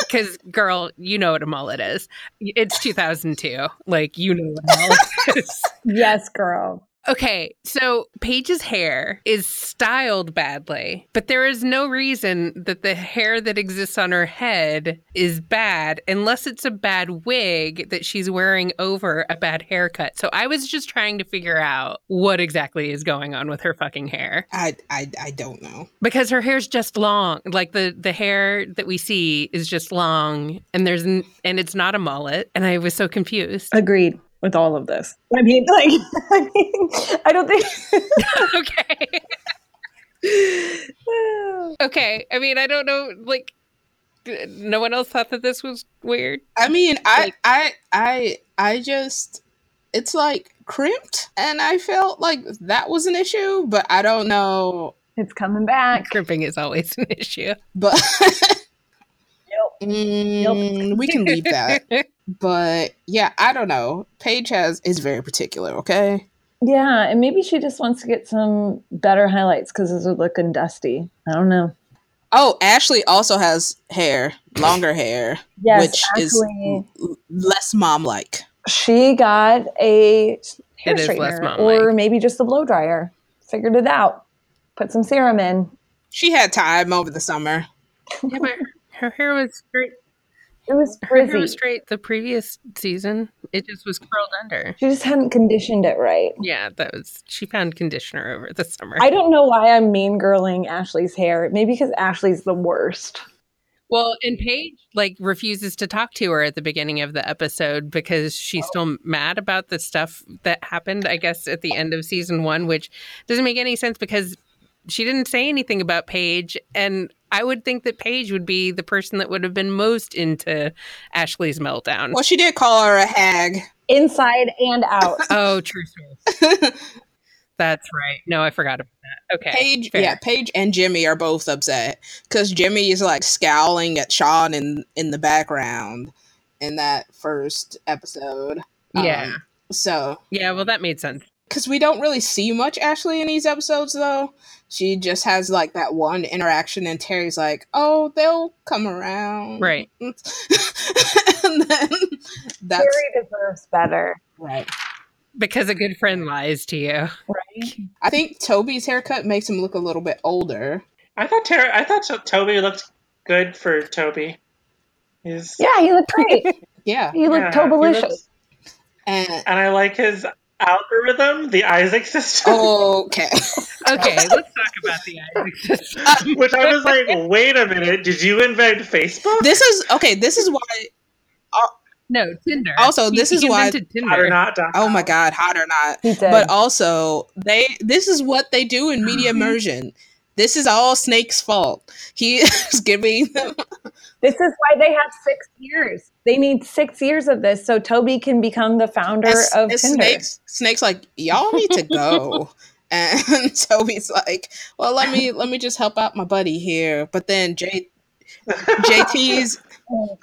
[SPEAKER 3] Because, girl, you know what a mullet is. It's 2002. Like, you know what a mullet *laughs* is.
[SPEAKER 2] Yes, girl.
[SPEAKER 3] Okay, so Paige's hair is styled badly, but there is no reason that the hair that exists on her head is bad unless it's a bad wig that she's wearing over a bad haircut. So I was just trying to figure out what exactly is going on with her fucking hair
[SPEAKER 4] I I I don't know.
[SPEAKER 3] because her hair's just long. Like the the hair that we see is just long and there's n- and it's not a mullet and I was so confused.
[SPEAKER 2] Agreed with all of this. I mean, *laughs* like, I mean, I don't think. *laughs*
[SPEAKER 3] okay. *laughs* Okay. I mean, I don't know. Like, no one else thought that this was weird.
[SPEAKER 4] I mean, I
[SPEAKER 3] Like-
[SPEAKER 4] I I I just it's like crimped, and I felt like that was an issue, but I don't know.
[SPEAKER 2] it's coming back.
[SPEAKER 3] Crimping is always an issue.
[SPEAKER 4] But Mm, we can leave that. But yeah, I don't know. Paige has is very particular. Okay.
[SPEAKER 2] Yeah, and maybe she just wants to get some better highlights because it's looking dusty. I don't know.
[SPEAKER 4] Oh, Ashley also has hair, longer hair,
[SPEAKER 2] Yes,
[SPEAKER 4] which is
[SPEAKER 2] actually,
[SPEAKER 4] l- less mom like.
[SPEAKER 2] she got a hair
[SPEAKER 3] It is less
[SPEAKER 2] straightener or maybe just a blow dryer. Figured it out. Put some serum in.
[SPEAKER 4] She had time over the summer.
[SPEAKER 3] Yeah, but her hair was straight.
[SPEAKER 2] It was
[SPEAKER 3] Her hair was straight the previous season. It just was curled under.
[SPEAKER 2] She just hadn't conditioned it right.
[SPEAKER 3] Yeah, that was. She found conditioner over the summer.
[SPEAKER 2] I don't know why I'm mean girling Ashley's hair. Maybe because Ashley's the worst.
[SPEAKER 3] Well, and Paige like refuses to talk to her at the beginning of the episode because she's still mad about the stuff that happened, I guess, at the end of season one, which doesn't make any sense because she didn't say anything about Paige. And I would think that Paige would be the person that would have been most into Ashley's meltdown.
[SPEAKER 4] Well, she did call her a hag.
[SPEAKER 2] Inside and out. *laughs*
[SPEAKER 3] Oh, true source. *laughs* That's right. No, I forgot about that. Okay.
[SPEAKER 4] Paige,
[SPEAKER 3] fair.
[SPEAKER 4] yeah, Paige and Jimmy are both upset because Jimmy is like scowling at Sean in in the background in that first episode.
[SPEAKER 3] Yeah.
[SPEAKER 4] Um, so,
[SPEAKER 3] Yeah, well, that made sense.
[SPEAKER 4] because we don't really see much Ashley in these episodes, though, she just has like that one interaction, and Terri's like, "Oh, they'll come around,"
[SPEAKER 3] Right. *laughs*
[SPEAKER 4] and then that's
[SPEAKER 2] Terri deserves better.
[SPEAKER 4] right.
[SPEAKER 3] Because a good friend lies to you.
[SPEAKER 2] Right?
[SPEAKER 4] I think Toby's haircut makes him look a little bit older.
[SPEAKER 1] I thought terri I thought Toby looked good for Toby. He's
[SPEAKER 2] Yeah, he looked great. *laughs*
[SPEAKER 4] Yeah,
[SPEAKER 2] He looked
[SPEAKER 1] yeah,
[SPEAKER 2] tobalicious.
[SPEAKER 1] looks-
[SPEAKER 4] and
[SPEAKER 1] and I like his algorithm, the Isaac system,
[SPEAKER 4] okay. *laughs*
[SPEAKER 3] Okay, let's talk about the Isaac system.
[SPEAKER 1] Uh, *laughs* which I was like, wait a minute, did you invent Facebook?
[SPEAKER 4] this is okay. This is why.
[SPEAKER 3] Uh, no, Tinder.
[SPEAKER 4] Also,
[SPEAKER 3] He-
[SPEAKER 4] this
[SPEAKER 3] he
[SPEAKER 4] is why-
[SPEAKER 3] invented
[SPEAKER 1] Hot or not? dot
[SPEAKER 4] Oh my god, hot or not? But also, they this is what they do in media *laughs* immersion. This is all Snake's fault. He is giving them.
[SPEAKER 2] this is why they have six years. They need six years of this so Toby can become the founder
[SPEAKER 4] and-
[SPEAKER 2] of
[SPEAKER 4] and
[SPEAKER 2] Tinder.
[SPEAKER 4] Snake's Snake's like, y'all need to go. *laughs* And *laughs* Toby's like, well, let me let me just help out my buddy here. But then J JT's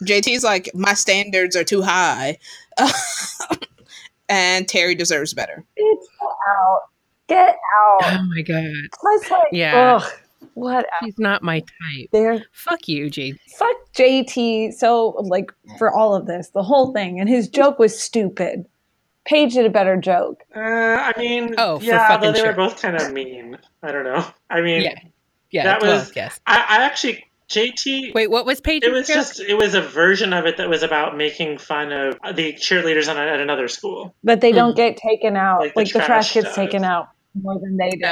[SPEAKER 4] JT's like, my standards are too high. *laughs* and Terri deserves better.
[SPEAKER 2] Bitch, get out. Get out.
[SPEAKER 3] Oh my god.
[SPEAKER 2] Plus, like,
[SPEAKER 3] Yeah.
[SPEAKER 2] ugh, what?
[SPEAKER 3] She's not my type.
[SPEAKER 2] There.
[SPEAKER 3] Fuck you, Jade.
[SPEAKER 2] Fuck JT. So, like, for all of this, the whole thing, and his joke was stupid. Paige did a better joke.
[SPEAKER 1] Uh, I mean,
[SPEAKER 3] Oh,
[SPEAKER 1] yeah,
[SPEAKER 3] fucking
[SPEAKER 1] although they
[SPEAKER 3] sure.
[SPEAKER 1] were both kind of mean. I don't know. I mean,
[SPEAKER 3] Yeah. Yeah.
[SPEAKER 1] That
[SPEAKER 3] well,
[SPEAKER 1] was-
[SPEAKER 3] yes.
[SPEAKER 1] I, I actually JT.
[SPEAKER 3] Wait, what was Paige?
[SPEAKER 1] It was just it was a version of it that was about making fun of the cheerleaders on a, at another school.
[SPEAKER 2] But they
[SPEAKER 3] Hmm.
[SPEAKER 2] don't get taken out.
[SPEAKER 1] Like
[SPEAKER 2] Like,
[SPEAKER 1] the
[SPEAKER 2] the, trash,
[SPEAKER 1] trash
[SPEAKER 2] gets
[SPEAKER 1] does.
[SPEAKER 2] taken out more than they do.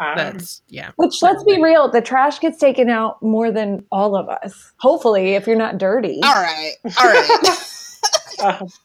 [SPEAKER 1] Um,
[SPEAKER 3] that's yeah.
[SPEAKER 2] Which, let's be real, the trash gets taken out more than all of us. Hopefully, if you're not dirty.
[SPEAKER 4] All right, all right.
[SPEAKER 1] um, *laughs*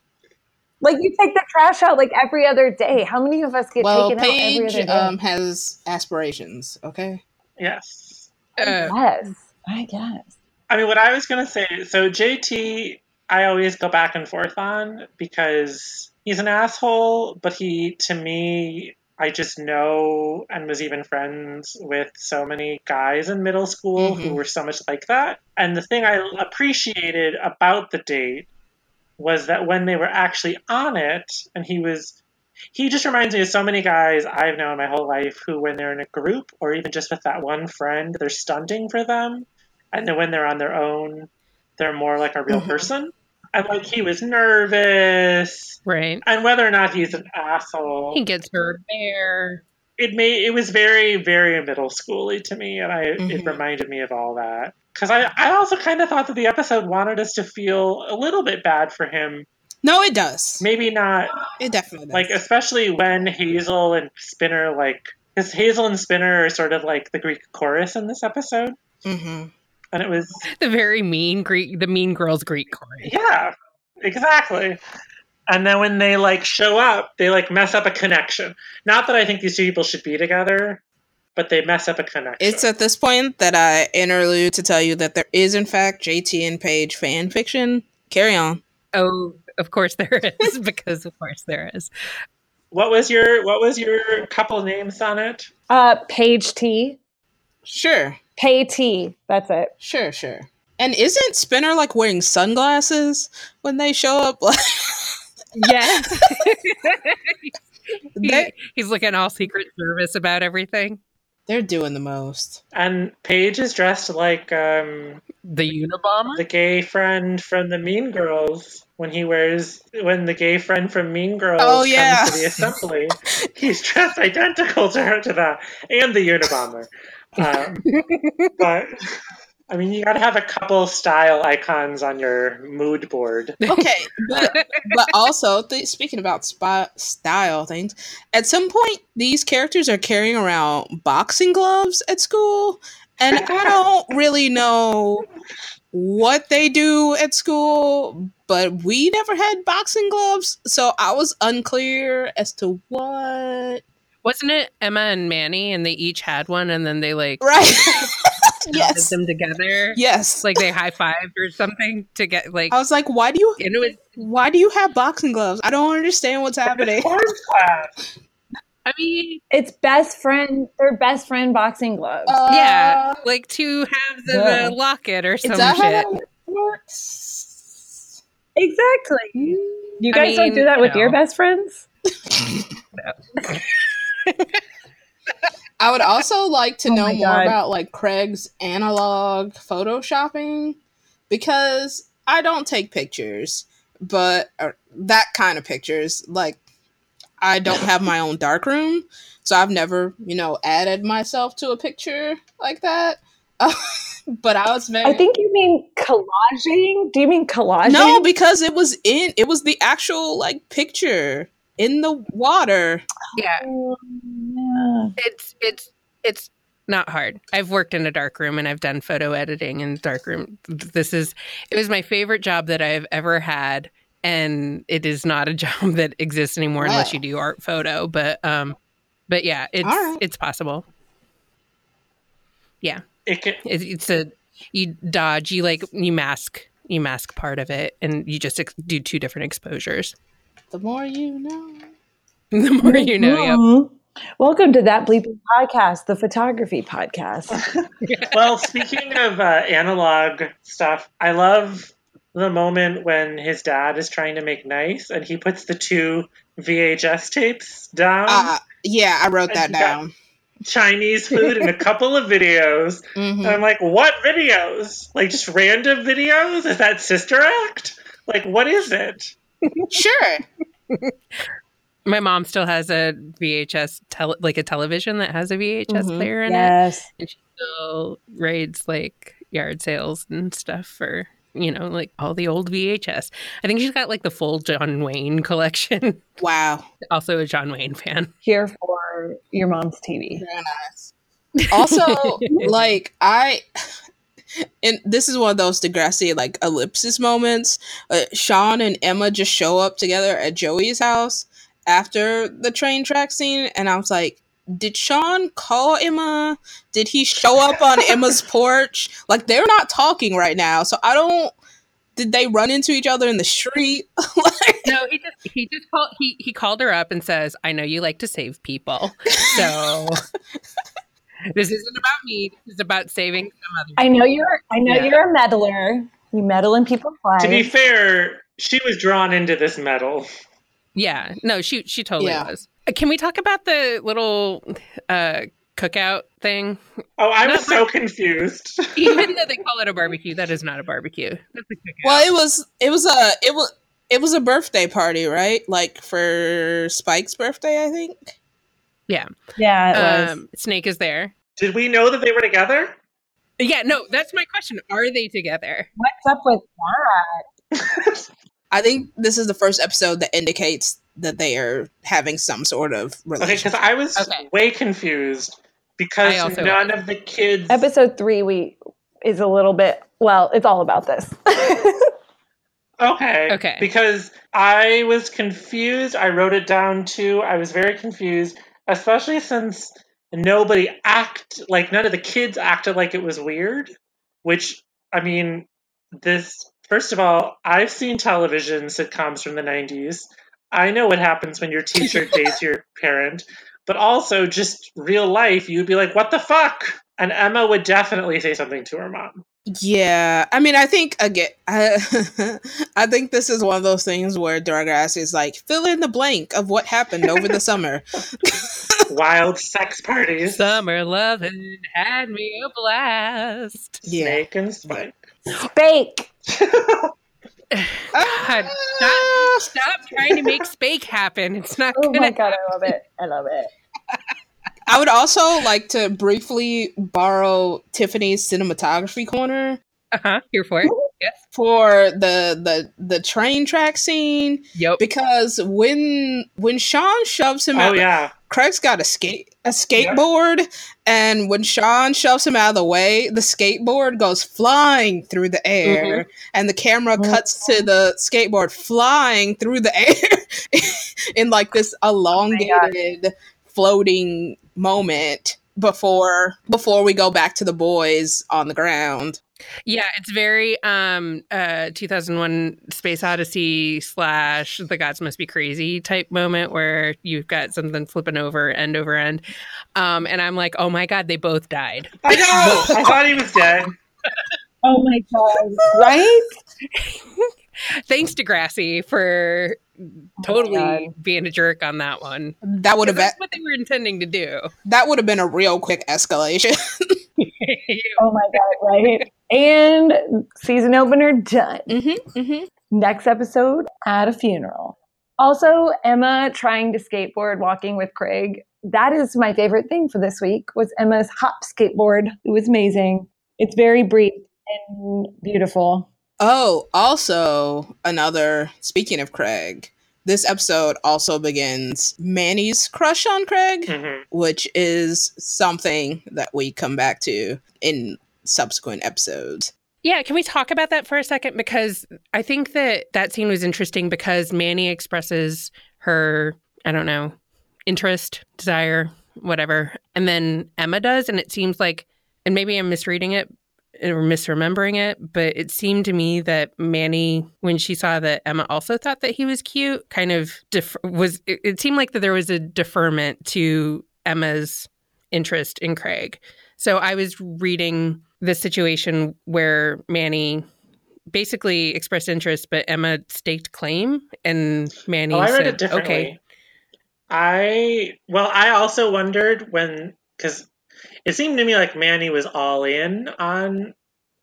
[SPEAKER 2] Like, you take the trash out like every other day. How many of us get
[SPEAKER 4] well,
[SPEAKER 2] taken out every
[SPEAKER 4] Paige
[SPEAKER 2] other day?
[SPEAKER 4] um, has aspirations. Okay.
[SPEAKER 1] yes.
[SPEAKER 3] Uh,
[SPEAKER 2] yes, I guess.
[SPEAKER 1] I mean, what I was gonna say. So JT, I always go back and forth on because he's an asshole, but he to me. I just know and was even friends with so many guys in middle school who
[SPEAKER 4] Mhm.
[SPEAKER 1] were so much like that. And the thing I appreciated about the date was that when they were actually on it, and he was, he just reminds me of so many guys I've known my whole life who, when they're in a group or even just with that one friend, they're stunting for them. And then when they're on their own, they're more like a real
[SPEAKER 4] Mhm.
[SPEAKER 1] person. And like he was nervous,
[SPEAKER 3] right.
[SPEAKER 1] and whether or not he's an asshole,
[SPEAKER 3] He gets her there.
[SPEAKER 1] it made it was very very middle schooly to me and i it
[SPEAKER 4] Mhm.
[SPEAKER 1] reminded me of all that because I, I also kind of thought that the episode wanted us to feel a little bit bad for him
[SPEAKER 4] No, it does.
[SPEAKER 1] maybe not
[SPEAKER 4] It definitely does.
[SPEAKER 1] like especially when hazel and spinner like because hazel and spinner are sort of like the greek chorus in this episode
[SPEAKER 4] hmm
[SPEAKER 1] and it was *laughs*
[SPEAKER 3] The very mean Greek, the mean girls Greek chorus.
[SPEAKER 1] yeah exactly and then when they like show up they like mess up a connection not that i think these two people should be together but they mess up a connection
[SPEAKER 4] It's at this point that I interlude to tell you that there is, in fact, JT and Paige fan fiction. Carry on.
[SPEAKER 3] Oh, of course there *laughs* is, because of course there is.
[SPEAKER 1] What was your what was your couple names on it?
[SPEAKER 2] Uh, Page T.
[SPEAKER 4] Sure,
[SPEAKER 2] Pay T. That's it.
[SPEAKER 4] sure, sure. And isn't Spinner like wearing sunglasses when they show up? *laughs* Like,
[SPEAKER 3] Yes. *laughs* He- he's looking all Secret Service about everything.
[SPEAKER 4] they're doing the most.
[SPEAKER 1] And Paige is dressed like um,
[SPEAKER 3] The Unabomber.
[SPEAKER 1] the gay friend from the Mean Girls when he wears when the gay friend from Mean Girls
[SPEAKER 4] Oh,
[SPEAKER 1] comes to the assembly. He's dressed identical to her to that and the Unabomber. *laughs* Um, *laughs* but I mean, you got to have a couple style icons on your mood board.
[SPEAKER 4] Okay, *laughs* but, but also th- speaking about spy- style things, at some point these characters are carrying around boxing gloves at school, and I *laughs* don't really know what they do at school, but we never had boxing gloves, so I was unclear as to what.
[SPEAKER 3] Wasn't it Emma and Manny, and they each had one, and then they like
[SPEAKER 4] Right? *laughs* *laughs* yes.
[SPEAKER 3] them together?
[SPEAKER 4] Yes.
[SPEAKER 3] Like they high fived or something to get like.
[SPEAKER 4] I was like, why do you
[SPEAKER 3] And it was,
[SPEAKER 4] why do you have boxing gloves? I don't understand what's happening.
[SPEAKER 1] Sports.
[SPEAKER 3] I mean,
[SPEAKER 2] It's best friend. Their best friend boxing gloves.
[SPEAKER 3] yeah,
[SPEAKER 4] Uh,
[SPEAKER 3] like two halves of
[SPEAKER 2] Yeah.
[SPEAKER 3] a locket or
[SPEAKER 4] is
[SPEAKER 3] some
[SPEAKER 4] that
[SPEAKER 3] shit.
[SPEAKER 4] that
[SPEAKER 2] exactly. You
[SPEAKER 3] I
[SPEAKER 2] guys don't do that
[SPEAKER 3] you
[SPEAKER 2] with your best friends. *laughs*
[SPEAKER 4] I would also like to
[SPEAKER 2] Oh
[SPEAKER 4] know more
[SPEAKER 2] God.
[SPEAKER 4] about like Craig's analog photoshopping because I don't take pictures, but or that kind of pictures. Like I don't have my own darkroom, so I've never, you know, added myself to a picture like that. *laughs* but I was very
[SPEAKER 2] I think you mean collaging. Do you mean collaging?
[SPEAKER 4] no, because it was in it was the actual like picture in the water.
[SPEAKER 3] Yeah,
[SPEAKER 2] Oh, yeah.
[SPEAKER 3] it's it's it's not hard. I've worked in a dark room and I've done photo editing in dark room. This is it was my favorite job that I've ever had and it is not a *laughs* job that exists anymore unless you do art photo, but um but yeah, it's
[SPEAKER 4] All right.
[SPEAKER 3] it's possible.
[SPEAKER 1] It can,
[SPEAKER 3] It, it's a you dodge, you like you mask you mask part of it and you just ex- do two different exposures.
[SPEAKER 4] The more you know. *laughs*
[SPEAKER 3] The more you know, yep.
[SPEAKER 2] Mhm. Welcome to that bleeping podcast, the photography podcast. *laughs*
[SPEAKER 1] well, speaking of uh, analog stuff, I love the moment when his dad is trying to make nice and he puts the two VHS tapes down.
[SPEAKER 4] Uh, yeah, I wrote that down.
[SPEAKER 1] Chinese food and a couple of videos. *laughs*
[SPEAKER 4] Mhm.
[SPEAKER 1] And I'm like, what videos? Like just random videos? Is that Sister Act? Like, what is it?
[SPEAKER 4] Sure.
[SPEAKER 3] My mom still has a VHS, tele- like a television that has a VHS
[SPEAKER 4] Mhm.
[SPEAKER 3] player in it. And she still raids like yard sales and stuff for, you know, like all the old VHS. I think she's got like the full John Wayne collection.
[SPEAKER 4] Wow. *laughs*
[SPEAKER 3] also a John Wayne fan.
[SPEAKER 2] Here for your mom's TV.
[SPEAKER 4] Very nice. Also, *laughs* like I, and this is one of those Degrassi like ellipsis moments. Uh, Sean and Emma just show up together at Joey's house after the train track scene, and I was like, did Sean call Emma? Did he show up on *laughs* Emma's porch? Like they're not talking right now, so I don't. Did they run into each other in the street? *laughs* like,
[SPEAKER 3] No, he just he just called he he called her up and says, "I know you like to save people, so *laughs* this isn't about me. This is about saving some other."
[SPEAKER 2] I know you're. I know
[SPEAKER 3] Yeah.
[SPEAKER 2] you're a meddler. You meddle in people's lives.
[SPEAKER 1] To be fair, she was drawn into this metal.
[SPEAKER 3] Yeah, no, she she totally
[SPEAKER 4] Yeah.
[SPEAKER 3] was. Uh, Can we talk about the little uh, cookout thing?
[SPEAKER 1] Oh, I was so confused. *laughs*
[SPEAKER 3] Even though they call it a barbecue, that is not a barbecue. That's a cookout.
[SPEAKER 4] Well, it was it was a it was it was a birthday party, right? Like for Spike's birthday, I think.
[SPEAKER 3] Yeah,
[SPEAKER 2] Yeah, it was.
[SPEAKER 3] um, Snake is there.
[SPEAKER 1] Did we know that they were together?
[SPEAKER 3] Yeah, no, that's my question. Are they together?
[SPEAKER 2] What's up with that?
[SPEAKER 4] I think this is the first episode that indicates that they are having some sort of
[SPEAKER 1] Okay,
[SPEAKER 4] relationship.
[SPEAKER 1] because I was
[SPEAKER 3] Okay.
[SPEAKER 1] way confused because
[SPEAKER 3] I also
[SPEAKER 1] none of the kids.
[SPEAKER 2] Episode three, we is a little bit. Well, it's all about this. *laughs*
[SPEAKER 1] Okay.
[SPEAKER 3] Okay.
[SPEAKER 1] Because I was confused. I wrote it down too. I was very confused, especially since nobody act like none of the kids acted like it was weird. Which I mean, this first of all, I've seen television sitcoms from the '90s. I know what happens when your teacher *laughs* dates your parent, but also just real life, you'd be like, "What the fuck?" And Emma would definitely say something to her mom.
[SPEAKER 4] yeah, I mean, I think again, I, *laughs* I think this is one of those things where Degrassi is like fill in the blank of what happened over the summer. *laughs* *laughs*
[SPEAKER 1] Wild sex parties.
[SPEAKER 3] Summer loving had me a blast.
[SPEAKER 4] Yeah.
[SPEAKER 1] Snake and Spike.
[SPEAKER 2] Bake. *sighs*
[SPEAKER 3] God, stop, stop trying to make Spake happen. It's not
[SPEAKER 2] Oh
[SPEAKER 3] gonna.
[SPEAKER 2] my god, I love it. I love it.
[SPEAKER 4] I would also like to briefly borrow Tiffany's cinematography corner.
[SPEAKER 3] Uh-huh, here for it. Yes.
[SPEAKER 4] for the the the train track scene.
[SPEAKER 3] Yep.
[SPEAKER 4] because when when Sean shoves him
[SPEAKER 1] Oh
[SPEAKER 4] out,
[SPEAKER 1] yeah.
[SPEAKER 4] Craig's got a skate a skateboard, and when Sean shoves him out of the way, the skateboard goes flying through the air, and the camera cuts to the skateboard flying through the *laughs* air in like this elongated floating moment before before we go back to the boys on the ground.
[SPEAKER 3] Yeah, it's very um uh 2001 Space Odyssey slash The Gods Must Be Crazy type moment where you've got something flipping over end over end. Um and I'm like, "Oh my god, they both died."
[SPEAKER 1] I know. *laughs* I thought he was dead.
[SPEAKER 2] Oh my god. Right? *laughs*
[SPEAKER 3] Thanks Degrassi for totally
[SPEAKER 2] God.
[SPEAKER 3] being a jerk on that one.
[SPEAKER 4] That would have been
[SPEAKER 3] what they were intending to do.
[SPEAKER 4] that would have been a real quick escalation. *laughs* *laughs*
[SPEAKER 2] Oh my god, right? And season opener done.
[SPEAKER 4] mm-hmm, mm-hmm.
[SPEAKER 2] Next episode at a funeral. Also, Emma trying to skateboard walking with Craig. That is my favorite thing for this week was Emma's hop skateboard. It was amazing. It's very brief and beautiful.
[SPEAKER 4] Oh, also another speaking of Craig, this episode also begins Manny's crush on Craig,
[SPEAKER 1] Mhm.
[SPEAKER 4] which is something that we come back to in subsequent episodes.
[SPEAKER 3] Yeah, can we talk about that for a second? Because I think that that scene was interesting because Manny expresses her, I don't know, interest, desire, whatever. And then Emma does. And it seems like, and maybe I'm misreading it or misremembering it, but it seemed to me that Manny, when she saw that Emma also thought that he was cute, kind of def- was, it, it seemed like that there was a deferment to Emma's interest in Craig. So I was reading the situation where Manny basically expressed interest, but Emma staked claim, and Manny
[SPEAKER 1] Oh, I read
[SPEAKER 3] said,
[SPEAKER 1] it differently.
[SPEAKER 3] "Okay,
[SPEAKER 1] I well, I also wondered when because it seemed to me like Manny was all in on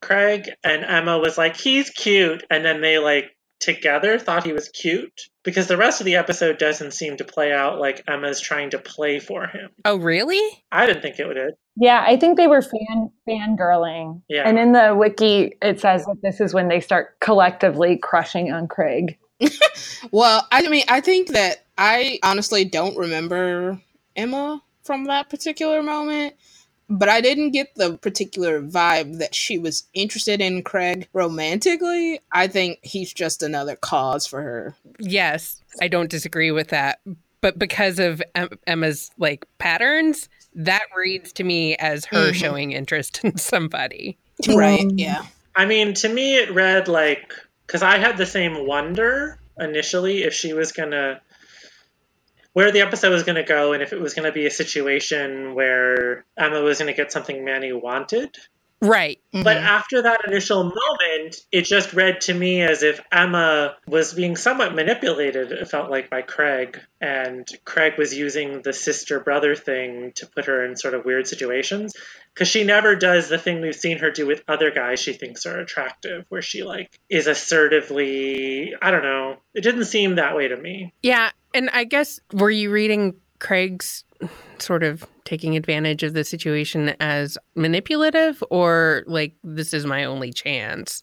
[SPEAKER 1] Craig, and Emma was like, "He's cute," and then they like together thought he was cute because the rest of the episode doesn't seem to play out like Emma's trying to play for him.
[SPEAKER 3] oh really?"
[SPEAKER 1] I didn't think it would.
[SPEAKER 2] Yeah, I think they were fan fangirling.
[SPEAKER 1] Yeah.
[SPEAKER 2] And in the wiki, it says that this is when they start collectively crushing on Craig. *laughs*
[SPEAKER 4] Well, I mean, I think that I honestly don't remember Emma from that particular moment, but I didn't get the particular vibe that she was interested in Craig romantically. I think he's just another cause for her.
[SPEAKER 3] Yes, I don't disagree with that. But because of em- Emma's like patterns, that reads to me as her
[SPEAKER 4] Mhm.
[SPEAKER 3] showing interest in somebody.
[SPEAKER 4] Right?
[SPEAKER 2] Um,
[SPEAKER 4] Yeah.
[SPEAKER 1] I mean, to me, it read like because I had the same wonder initially if she was gonna where the episode was gonna go and if it was gonna be a situation where Emma was gonna get something Manny wanted.
[SPEAKER 3] Right.
[SPEAKER 1] But
[SPEAKER 4] Mhm.
[SPEAKER 1] after that initial moment, it just read to me as if Emma was being somewhat manipulated, it felt like, by Craig. And Craig was using the sister brother thing to put her in sort of weird situations. Because she never does the thing we've seen her do with other guys she thinks are attractive, where she, like, is assertively. I don't know. It didn't seem that way to me.
[SPEAKER 3] Yeah, and I guess were you reading Craig's sort of taking advantage of the situation as manipulative or like this is my only chance?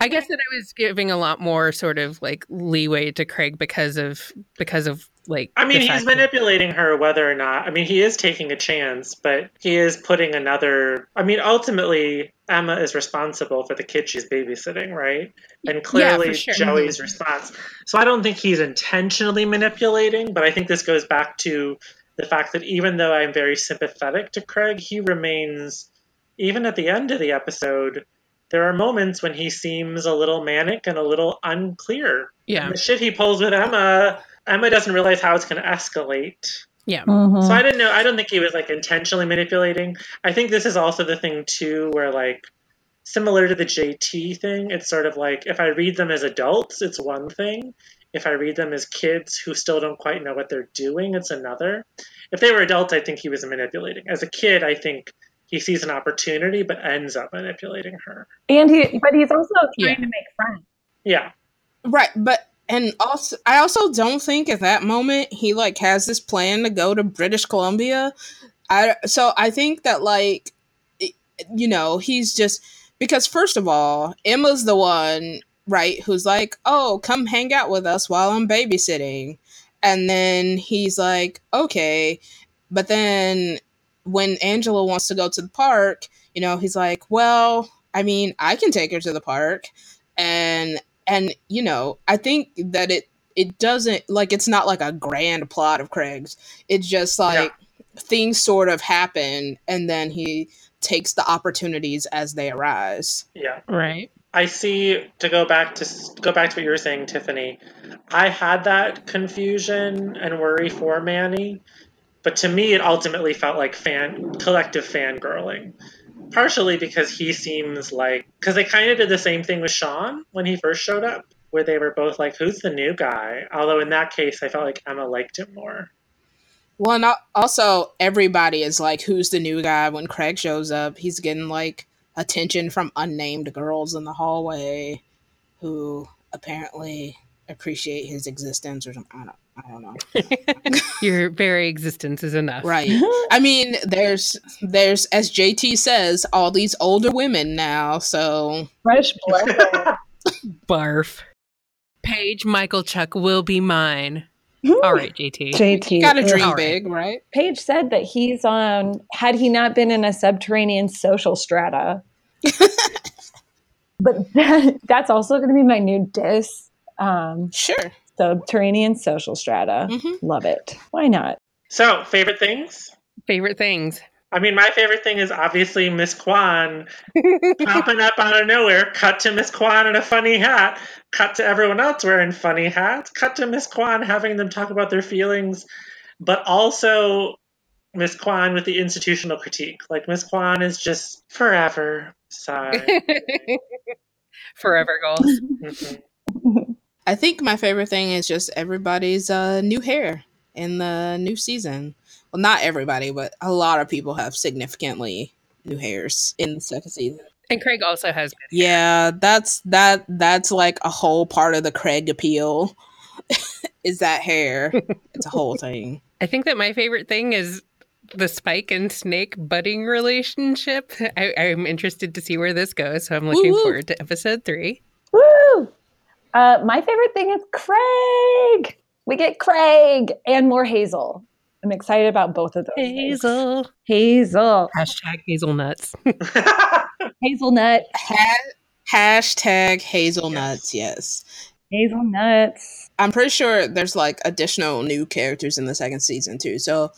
[SPEAKER 3] I guess that I was giving a lot more sort of like leeway to Craig because of because of like
[SPEAKER 1] I mean, he's manipulating her whether or not. I mean, he is taking a chance, but he is putting another. I mean, ultimately, Emma is responsible for the kid she's babysitting, right? And clearly,
[SPEAKER 3] for sure.
[SPEAKER 1] Joey's response. So I don't think he's intentionally manipulating, but I think this goes back to the fact that even though I'm very sympathetic to Craig, he remains, even at the end of the episode, there are moments when he seems a little manic and a little unclear.
[SPEAKER 3] yeah.
[SPEAKER 1] The shit he pulls with Emma, Emma doesn't realize how it's going to escalate.
[SPEAKER 3] Yeah.
[SPEAKER 2] Mhm.
[SPEAKER 1] So I didn't know. I don't think he was like intentionally manipulating. I think this is also the thing too, where like similar to the JT thing, it's sort of like if I read them as adults, it's one thing. If I read them as kids who still don't quite know what they're doing, it's another. If they were adults, I think he was manipulating. As a kid, I think he sees an opportunity but ends up manipulating her.
[SPEAKER 2] And he, but he's also trying
[SPEAKER 3] Yeah.
[SPEAKER 2] to make friends.
[SPEAKER 1] Yeah.
[SPEAKER 4] Right, but and also I also don't think at that moment he like has this plan to go to British Columbia. I so I think that like you know, he's just because first of all, Emma's the one, right, who's like, "Oh, come hang out with us while I'm babysitting." And then he's like, "Okay." But then when Angela wants to go to the park, you know, he's like, "Well, I mean, I can take her to the park." And and you know i think that it it doesn't like it's not like a grand plot of craig's it's just like things sort of happen and then he takes the opportunities as they arise
[SPEAKER 1] Yeah.
[SPEAKER 3] Right.
[SPEAKER 1] I see. To go back to go back to what you were saying, Tiffany. I had that confusion and worry for Manny, but to me, it ultimately felt like fan collective fangirling. Partially because he seems like because they kind of did the same thing with Sean when he first showed up, where they were both like, "Who's the new guy?" Although in that case, I felt like Emma liked him more.
[SPEAKER 4] well and also everybody is like who's the new guy when craig shows up he's getting like attention from unnamed girls in the hallway who apparently appreciate his existence or something i don't, I don't know *laughs*
[SPEAKER 3] Your very existence is enough.
[SPEAKER 4] Right. *laughs* I mean, there's there's as JT says, all these older women now, so
[SPEAKER 2] Fresh blood. *laughs*
[SPEAKER 3] Barf. Paige Michalchuk will be mine. All right, JT.
[SPEAKER 2] JT.
[SPEAKER 4] gotta dream
[SPEAKER 3] All right.
[SPEAKER 4] big, right?
[SPEAKER 2] Paige said that he's on, had he not been in a subterranean social strata. but that, that's also going to be my new diss. Um,
[SPEAKER 4] Sure.
[SPEAKER 2] Subterranean social strata.
[SPEAKER 4] Mhm.
[SPEAKER 2] Love it. Why not?
[SPEAKER 1] So, favorite things.
[SPEAKER 3] Favorite things.
[SPEAKER 1] I mean, my favorite thing is obviously Miss Kwan popping up out of nowhere. Cut to Miss Kwan in a funny hat. Cut to everyone else wearing funny hats. Cut to Miss Kwan having them talk about their feelings, but also Miss Kwan with the institutional critique. Like Miss Kwan is just forever. Sigh. *laughs*
[SPEAKER 3] forever goals.
[SPEAKER 1] Mhm.
[SPEAKER 4] I think my favorite thing is just everybody's uh, new hair in the new season. Well, not everybody, but a lot of people have significantly new hairs in the second season.
[SPEAKER 3] And Craig also has
[SPEAKER 4] Yeah, that's that that's like a whole part of the Craig appeal. *laughs* is that hair? it's a whole *laughs* thing.
[SPEAKER 3] I think that my favorite thing is the Spike and Snake budding relationship. I, I'm interested to see where this goes, so I'm looking
[SPEAKER 4] Woo-woo.
[SPEAKER 3] forward to episode three.
[SPEAKER 2] Woo! Uh, my favorite thing is Craig. We get Craig and more Hazel. I'm excited about both of those. things.
[SPEAKER 3] Hazel.
[SPEAKER 2] Hazel.
[SPEAKER 3] Hashtag hazelnuts. *laughs*
[SPEAKER 2] Hazelnut.
[SPEAKER 4] Ha- hashtag hazelnuts. Yes,
[SPEAKER 2] Hazelnuts.
[SPEAKER 4] I'm pretty sure there's like additional new characters in the second season too. So,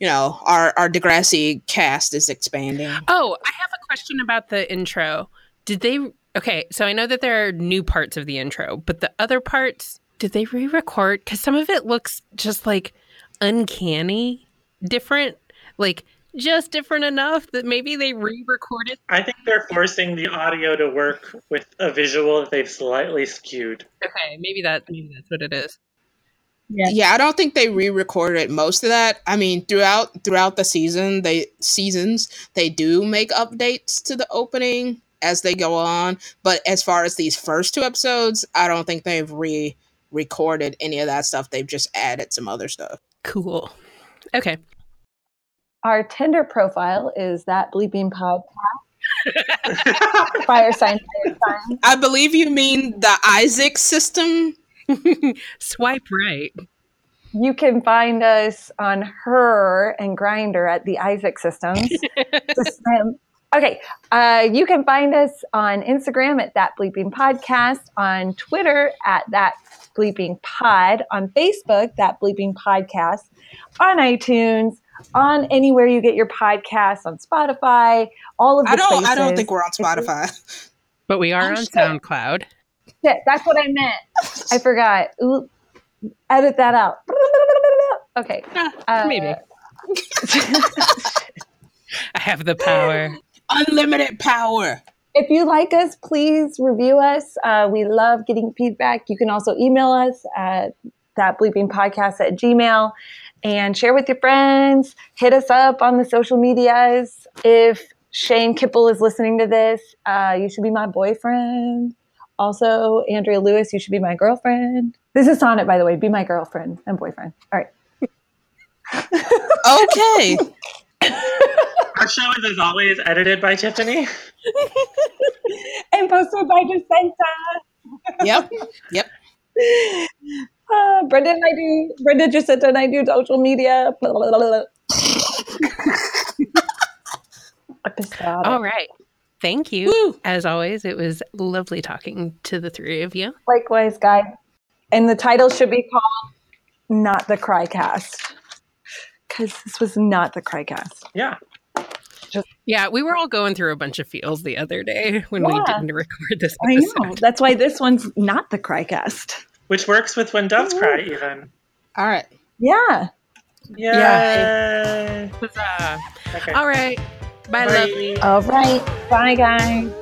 [SPEAKER 4] you know, our our Degrassi cast is expanding.
[SPEAKER 3] Oh, I have a question about the intro. Did they? Okay, so I know that there are new parts of the intro, but the other parts, did they re-record? Because some of it looks just like uncanny, different, like just different enough that maybe they re-recorded.
[SPEAKER 1] I think they're forcing the audio to work with a visual that they've slightly skewed.
[SPEAKER 3] Okay, maybe that maybe that's what it is.
[SPEAKER 2] Yeah.
[SPEAKER 4] Yeah, I don't think they re-recorded most of that. I mean, throughout throughout the season, they seasons they do make updates to the opening as they go on. But as far as these first two episodes, I don't think they've re-recorded any of that stuff. They've just added some other stuff.
[SPEAKER 3] Cool. Okay.
[SPEAKER 2] Our Tinder profile is that bleeping pod *laughs* fire sign fire sign.
[SPEAKER 4] I believe you mean the Isaac system. *laughs*
[SPEAKER 3] Swipe right.
[SPEAKER 2] You can find us on her and Grindr at the Isaac Systems. *laughs* system. Okay, uh, you can find us on Instagram at that bleeping podcast, on Twitter at that bleeping pod, on Facebook that bleeping podcast, on iTunes, on anywhere you get your podcasts, on Spotify, all of the
[SPEAKER 4] I don't. I don't think we're on Spotify.
[SPEAKER 3] But we are
[SPEAKER 4] Oh,
[SPEAKER 3] on
[SPEAKER 4] shit.
[SPEAKER 3] SoundCloud.
[SPEAKER 2] Shit, that's what I meant. I forgot. Ooh, edit that out. Okay.
[SPEAKER 3] Ah,
[SPEAKER 2] Uh,
[SPEAKER 3] maybe. *laughs* *laughs* I have the power.
[SPEAKER 4] Unlimited power.
[SPEAKER 2] If you like us, please review us. Uh, we love getting feedback. You can also email us at that bleeping podcast at gmail and share with your friends. Hit us up on the social medias. If Shane Kippel is listening to this, uh, you should be my boyfriend. Also, Andrea Lewis, you should be my girlfriend. This is Sonnet, by the way. Be my girlfriend and boyfriend. All right.
[SPEAKER 4] Okay. *laughs*
[SPEAKER 1] Our show is, as always, edited by Tiffany. *laughs*
[SPEAKER 2] And posted by Jacinta.
[SPEAKER 4] yep. Yep. *laughs*
[SPEAKER 2] Uh, Brenda and I do. Brenda Jacinta and I do social media. Blah, blah, blah, blah.
[SPEAKER 3] All right. Thank you.
[SPEAKER 4] Woo.
[SPEAKER 3] As always, it was lovely talking to the three of you.
[SPEAKER 2] Likewise, guys. And the title should be called "Not the Crycast," because this was not the Crycast.
[SPEAKER 1] Yeah.
[SPEAKER 3] Yeah, we were all going through a bunch of feels the other day when we didn't *laughs* record this
[SPEAKER 2] I know. That's why this one's not the Crycast.
[SPEAKER 1] Which works with When Doves Cry, even.
[SPEAKER 4] All right.
[SPEAKER 2] Yeah.
[SPEAKER 1] Yay!
[SPEAKER 3] Huzzah.
[SPEAKER 1] Okay.
[SPEAKER 3] All right. Bye,
[SPEAKER 1] Bye.
[SPEAKER 3] lovely.
[SPEAKER 2] All right. Bye, guys.